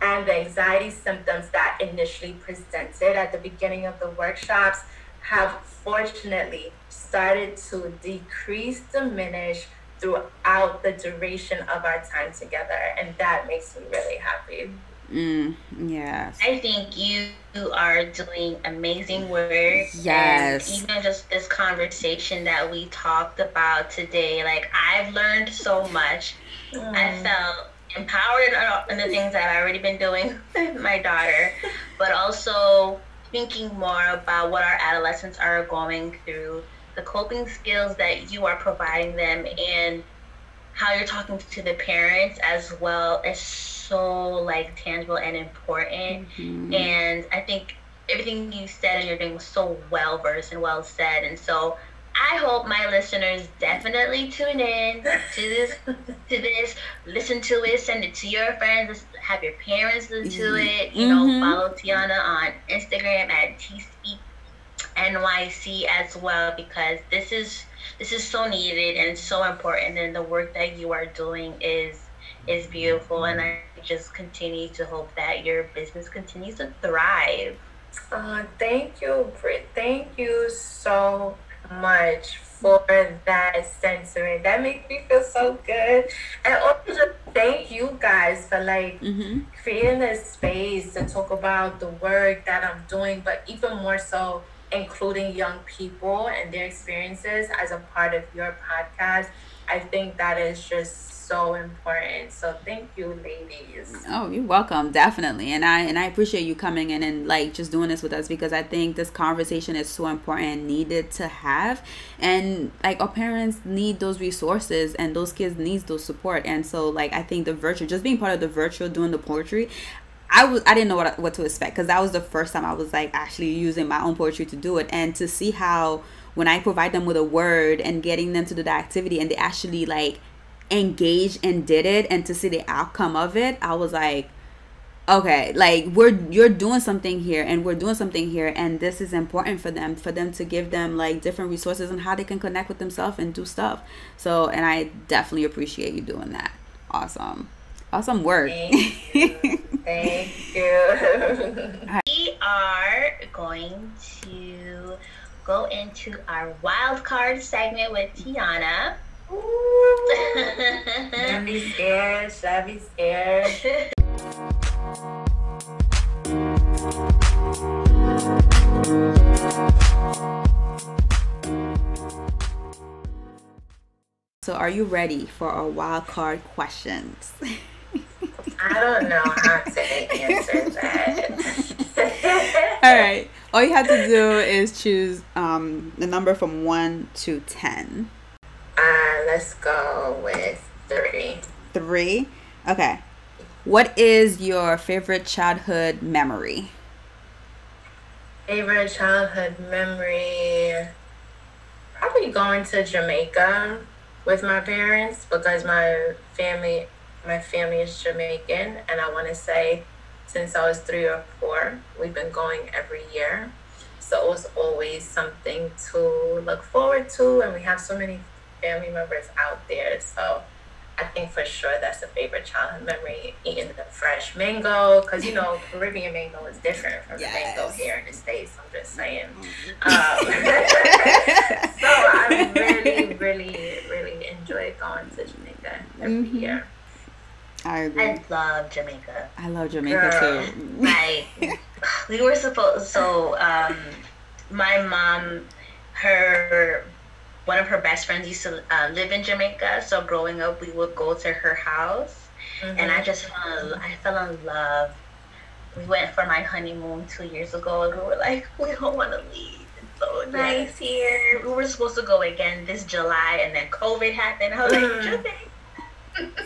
Speaker 3: And the anxiety symptoms that initially presented at the beginning of the workshops have fortunately started to decrease, diminish throughout the duration of our time together. And that makes me really happy.
Speaker 2: Mm, yes.
Speaker 1: I think you are doing amazing work.
Speaker 2: Yes.
Speaker 1: And even just this conversation that we talked about today, like I've learned so much. Mm. I felt empowered in the things that I've already been doing with my daughter, but also thinking more about what our adolescents are going through, the coping skills that you are providing them, and how you're talking to the parents as well is so like tangible and important. Mm-hmm. And I think everything you said and you're doing was so well versed and well said. And so I hope my listeners definitely tune in to this, to this, listen to it, send it to your friends, have your parents listen to mm-hmm. it. You know, mm-hmm. follow Tiyanna on Instagram at TSpeaksNYC as well because this is this is so needed and so important, and the work that you are doing is is beautiful, and I just continue to hope that your business continues to thrive.
Speaker 3: Uh, thank you, Bria. Thank you so much for that sentiment. That makes me feel so good. And also just thank you guys for like mm-hmm. creating this space to talk about the work that I'm doing, but even more so including young people and their experiences as a part of your podcast. I think that is just so important. So thank you, ladies.
Speaker 2: Oh, you're welcome, definitely. And I and I appreciate you coming in and like just doing this with us because I think this conversation is so important and needed to have. And like our parents need those resources and those kids needs those support. And so like I think the virtual just being part of the virtual doing the poetry, I was I didn't know what what to expect because that was the first time I was like actually using my own poetry to do it. And to see how when I provide them with a word and getting them to do the activity and they actually like engaged and did it and to see the outcome of it i was like okay like we're you're doing something here and we're doing something here and this is important for them for them to give them like different resources and how they can connect with themselves and do stuff. So and i definitely appreciate you doing that. Awesome. Awesome work
Speaker 3: thank you,
Speaker 1: we are going to go into our wild card segment with Tiyanna
Speaker 3: Should be scared? Should I be scared?
Speaker 2: So, are you ready for our wild card questions?
Speaker 3: I don't know how to answer that.
Speaker 2: All right. All you have to do is choose um, the number from 1 to 10.
Speaker 3: Uh, let's go with 3.
Speaker 2: 3? Okay. What is your favorite childhood memory?
Speaker 3: Favorite childhood memory? Probably going to Jamaica with my parents because my family my family is Jamaican and I want to say since I was 3 or 4 we've been going every year so it was always something to look forward to and we have so many family members out there so I think for sure that's a favorite childhood memory eating the fresh mango because you know Caribbean mango is different from yes. the mango here in the states. I'm just saying. Mm-hmm. Um, so I really, really, really enjoy going to Jamaica every mm-hmm. year.
Speaker 2: I agree.
Speaker 1: I love Jamaica.
Speaker 2: I love Jamaica Girl,
Speaker 1: too. Like we were supposed so um, my mom her one of her best friends used to uh, live in Jamaica. So growing up, we would go to her house, mm-hmm. and I just fell. In, I fell in love. We went for my honeymoon two years ago, and we were like, we don't want to leave. It's so nice here. We were supposed to go again this July, and then COVID happened. I was mm-hmm. like, Jamaica.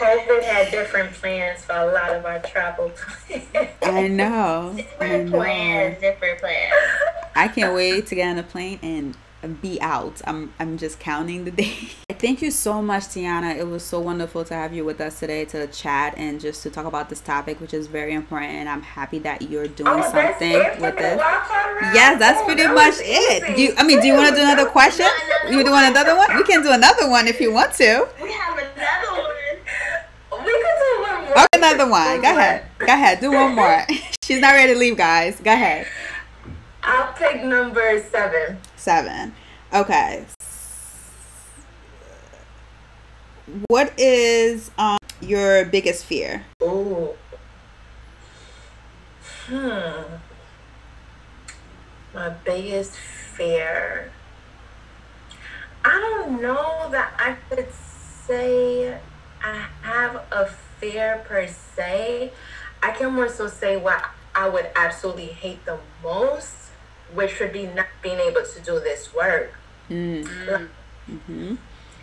Speaker 3: COVID had different plans for a lot of our travel plans. I
Speaker 2: know.
Speaker 1: Different I know. plans, different plans.
Speaker 2: I can't wait to get on a plane and be out. I'm I'm just counting the days. Thank you so much, Tiyanna. It was so wonderful to have you with us today to chat and just to talk about this topic, which is very important. And I'm happy that you're doing oh, something with this. Yes, that's oh, pretty that much it. Do you, I mean, do you want to do another question? You do another one? We can do another one if you want
Speaker 1: to. We have another one.
Speaker 3: We can do one more. Okay,
Speaker 2: another one. Go ahead. Go ahead. Do one more. She's not ready to leave, guys. Go ahead.
Speaker 3: I'll pick number seven.
Speaker 2: Seven. Okay. What is um, your biggest fear?
Speaker 3: Oh. Hmm. My biggest fear. I don't know that I could say I have a fear per se. I can more so say what I would absolutely hate the most which would be not being able to do this work. Mm. mm-hmm.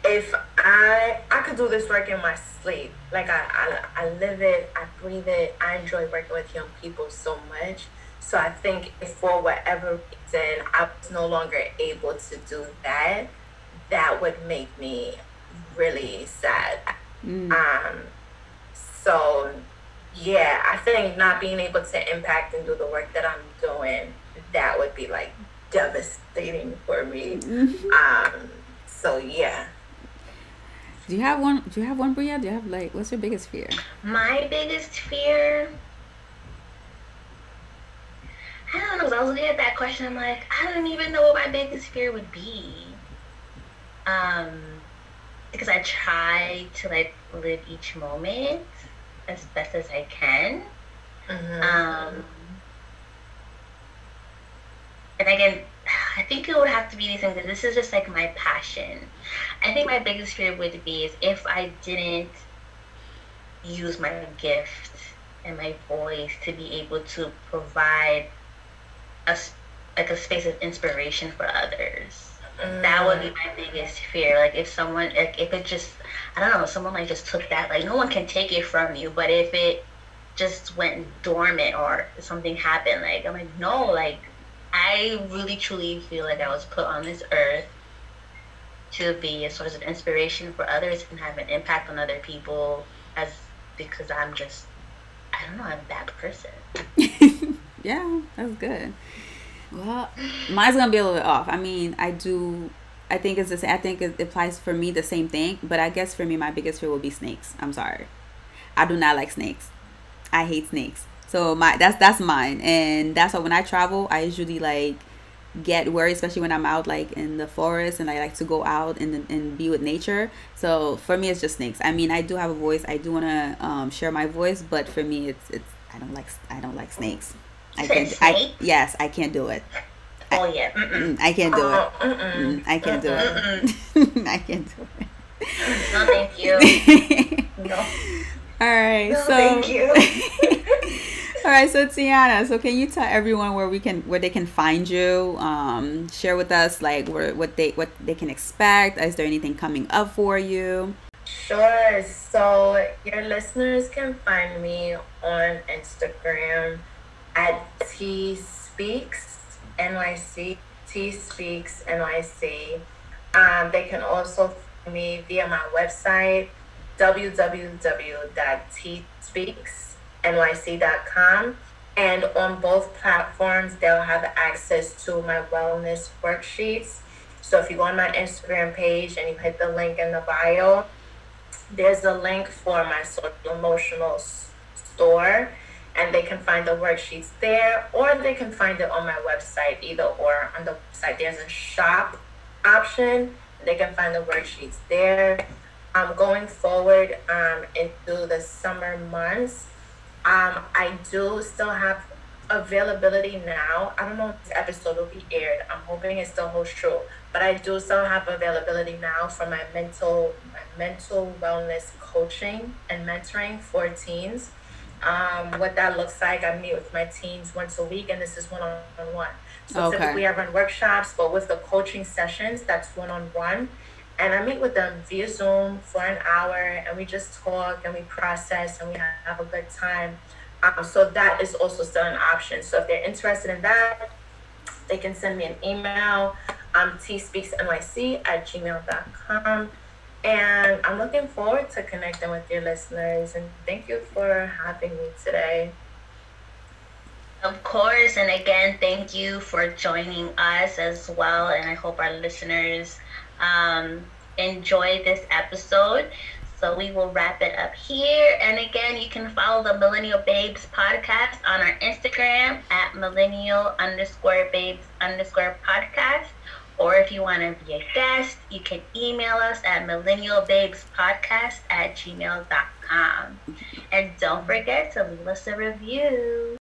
Speaker 3: If I I could do this work in my sleep, like I, I I live it, I breathe it. I enjoy working with young people so much. So I think if for whatever reason I was no longer able to do that, that would make me really sad. Mm. Um, so yeah, I think not being able to impact and do the work that I'm doing that would be like devastating for me. Mm-hmm. Um, so yeah.
Speaker 2: Do you have one? Do you have one, Bria? Do you have like what's your biggest fear?
Speaker 1: My biggest fear. I don't know. I was looking at that question. I'm like, I don't even know what my biggest fear would be. Um, because I try to like live each moment as best as I can. Mm-hmm. Um and again, I think it would have to be these things. This is just like my passion. I think my biggest fear would be is if I didn't use my gift and my voice to be able to provide a like a space of inspiration for others. Mm. That would be my biggest fear. Like if someone, like if it just, I don't know, someone like just took that. Like no one can take it from you, but if it just went dormant or something happened, like I'm like no, like I really truly feel like I was put on this earth to be a source of inspiration for others and have an impact on other people as because I'm just I don't know, I'm that person.
Speaker 2: yeah, that's good. Well, mine's gonna be a little bit off. I mean, I do. I think it's the same. I think it applies for me the same thing. But I guess for me, my biggest fear will be snakes. I'm sorry. I do not like snakes. I hate snakes. So my that's that's mine, and that's why when I travel, I usually like get worried, especially when I'm out like in the forest and I like to go out and and be with nature. So for me, it's just snakes. I mean, I do have a voice. I do want to um, share my voice, but for me, it's it's I don't like I don't like snakes. I can't. I yes, I can't do it.
Speaker 1: Oh yeah. Mm-mm.
Speaker 2: I can't do it. Uh, mm-mm. I can't do it. I can't do it.
Speaker 1: No, thank you. no.
Speaker 2: All right.
Speaker 1: No,
Speaker 2: so
Speaker 1: thank you.
Speaker 2: All right, so Tiyanna, so can you tell everyone where we can where they can find you? Um, share with us like where what they what they can expect. Is there anything coming up for you?
Speaker 3: Sure. So your listeners can find me on Instagram at T Speaks NYC. T Speaks NYC. Um, they can also find me via my website www.tspeaksnyc.com. And on both platforms, they'll have access to my wellness worksheets. So if you go on my Instagram page and you hit the link in the bio, there's a link for my social emotional store and they can find the worksheets there or they can find it on my website either or on the website there's a shop option. They can find the worksheets there. Um, going forward um, into the summer months um, i do still have availability now. I don't know if this episode will be aired. I'm hoping it still holds true but i do still have availability now for my mental my mental wellness coaching and mentoring for teens um, what that looks like. I meet with my teams once a week, and this is one on one. So okay. typically, I run workshops, but with the coaching sessions, that's one on one. And I meet with them via Zoom for an hour, and we just talk and we process and we have a good time. Um, so that is also still an option. So if they're interested in that, they can send me an email, um, tspeaksnyc at gmail.com. And I'm looking forward to connecting with your listeners. And thank you for having me today.
Speaker 1: Of course. And again, thank you for joining us as well. And I hope our listeners um, enjoy this episode. So we will wrap it up here. And again, you can follow the Millennial Babes podcast on our Instagram at millennial underscore babes underscore podcast. Or if you want to be a guest, you can email us at millennialbabespodcast at gmail.com. And don't forget to leave us a review.